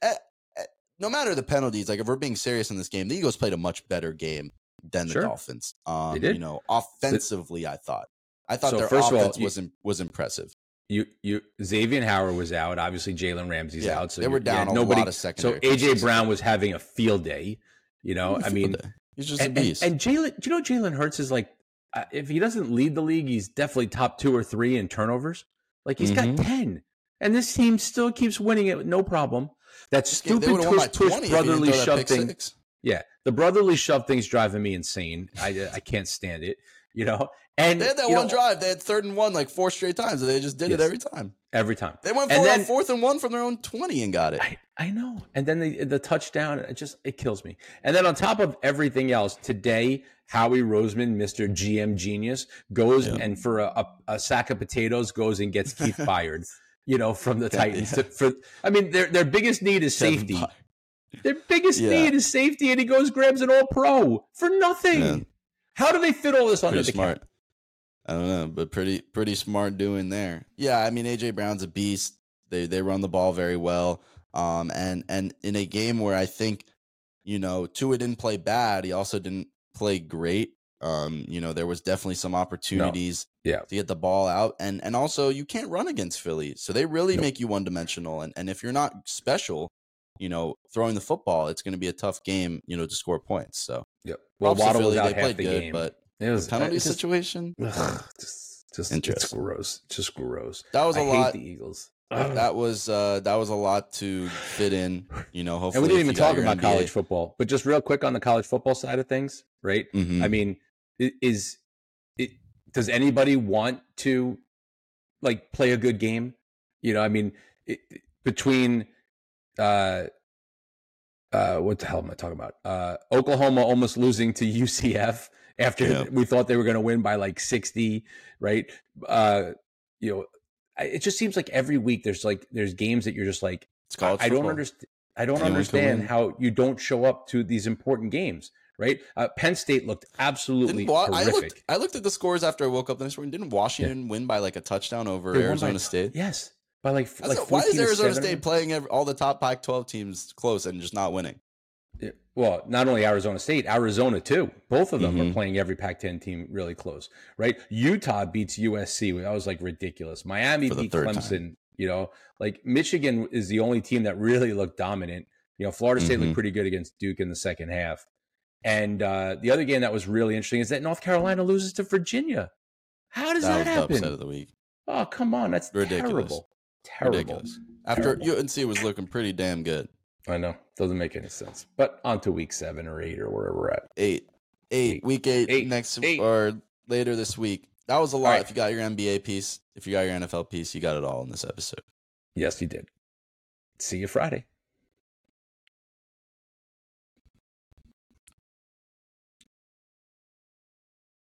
eh, eh, no matter the penalties, like if we're being serious in this game, the Eagles played a much better game than the Sure. Dolphins. Um, did. you know, offensively, I thought. I thought So their first of all, offense you- was was impressive. You you Xavien Howard was out. Obviously, Jalen Ramsey's Yeah, out. So they were you- yeah, down a nobody, lot of So AJ. Brown was having a field day. You know, I mean, he's just and, a beast. and Jalen, do you know Jalen Hurts is like, uh, if he doesn't lead the league, he's definitely top two or three in turnovers. Like he's Mhm. got ten, and this team still keeps winning it, with no problem. That This game- they stupid by twist push 20 if he didn't brotherly shove thing. Yeah, the brotherly shove thing's driving me insane. I uh, I can't stand it. You know, and They had that one know, drive. They had third and one like four straight times, and they just did it every time. every time. They went for then- fourth and one from their own twenty and got it. I, I know. And then the the touchdown, it just it kills me. And then on top of everything else, today Howie Roseman, Mr. GM genius, goes yeah. and for a, a, a, sack of potatoes goes and gets Keith Byard. You know, from the Titans. Yeah. To, for I mean, their their biggest need is safety. Their biggest yeah. need is safety, and he goes grabs an All Pro for nothing. How do they fit all this pretty under the smart. cap? I don't know, but pretty pretty smart doing there. Yeah, I mean AJ Brown's a beast. They they run the ball very well. Um, and and in a game where I think, you know, Tua didn't play bad, he also didn't play great. Um, you know, there was definitely some opportunities no. yeah. to get the ball out. And and also you can't run against Philly. So they really nope. make you one dimensional. And and if you're not special, you know, throwing the football, it's gonna be a tough game, you know, to score points. So Yep. Well Waddle Philly, they played the good, game. but it was penalty just, situation. Ugh, just just it's gross. Just gross. That was a I lot. the Eagles that was uh, that was a lot to fit in. You know, hopefully, and we didn't even talk about NBA. college football, but just real quick on the college football side of things, right? Mm-hmm. I mean, is it? Does anybody want to like play a good game? You know, I mean, it, between uh, uh, what the hell am I talking about? Uh, Oklahoma almost losing to UCF after yeah. we thought they were going to win by like sixty, right? Uh, you know, it just seems like every week there's like there's games that you're just like I, I, don't understand. I don't Anyone understand how you don't show up to these important games. Right? Uh, Penn State looked absolutely Wa- I looked. I looked at the scores after I woke up the next morning. Didn't Washington yeah. win by like a touchdown over they Arizona by, State? Yes, by like. like why is Arizona State playing every, all the top Pac-12 teams close and just not winning? well, not only Arizona State, Arizona too. Both of them mm-hmm. are playing every Pac-10 team really close, right? Utah beats USC. That was like ridiculous. Miami beat Clemson. Time. You know, like Michigan is the only team that really looked dominant. You know, Florida State mm-hmm. looked pretty good against Duke in the second half. And uh, the other game that was really interesting is that North Carolina loses to Virginia. How does that, that happen? upset of the week. Oh, come on, that's ridiculous. Terrible. Terrible. Ridiculous. After terrible. UNC was looking pretty damn good. I know. Doesn't make any sense. But on to week seven or eight or wherever we're at. Eight. Eight. eight. Week eight, eight. next eight. or later this week. That was a lot. Right. If you got your NBA piece, if you got your NFL piece, you got it all in this episode. Yes, you did. See you Friday.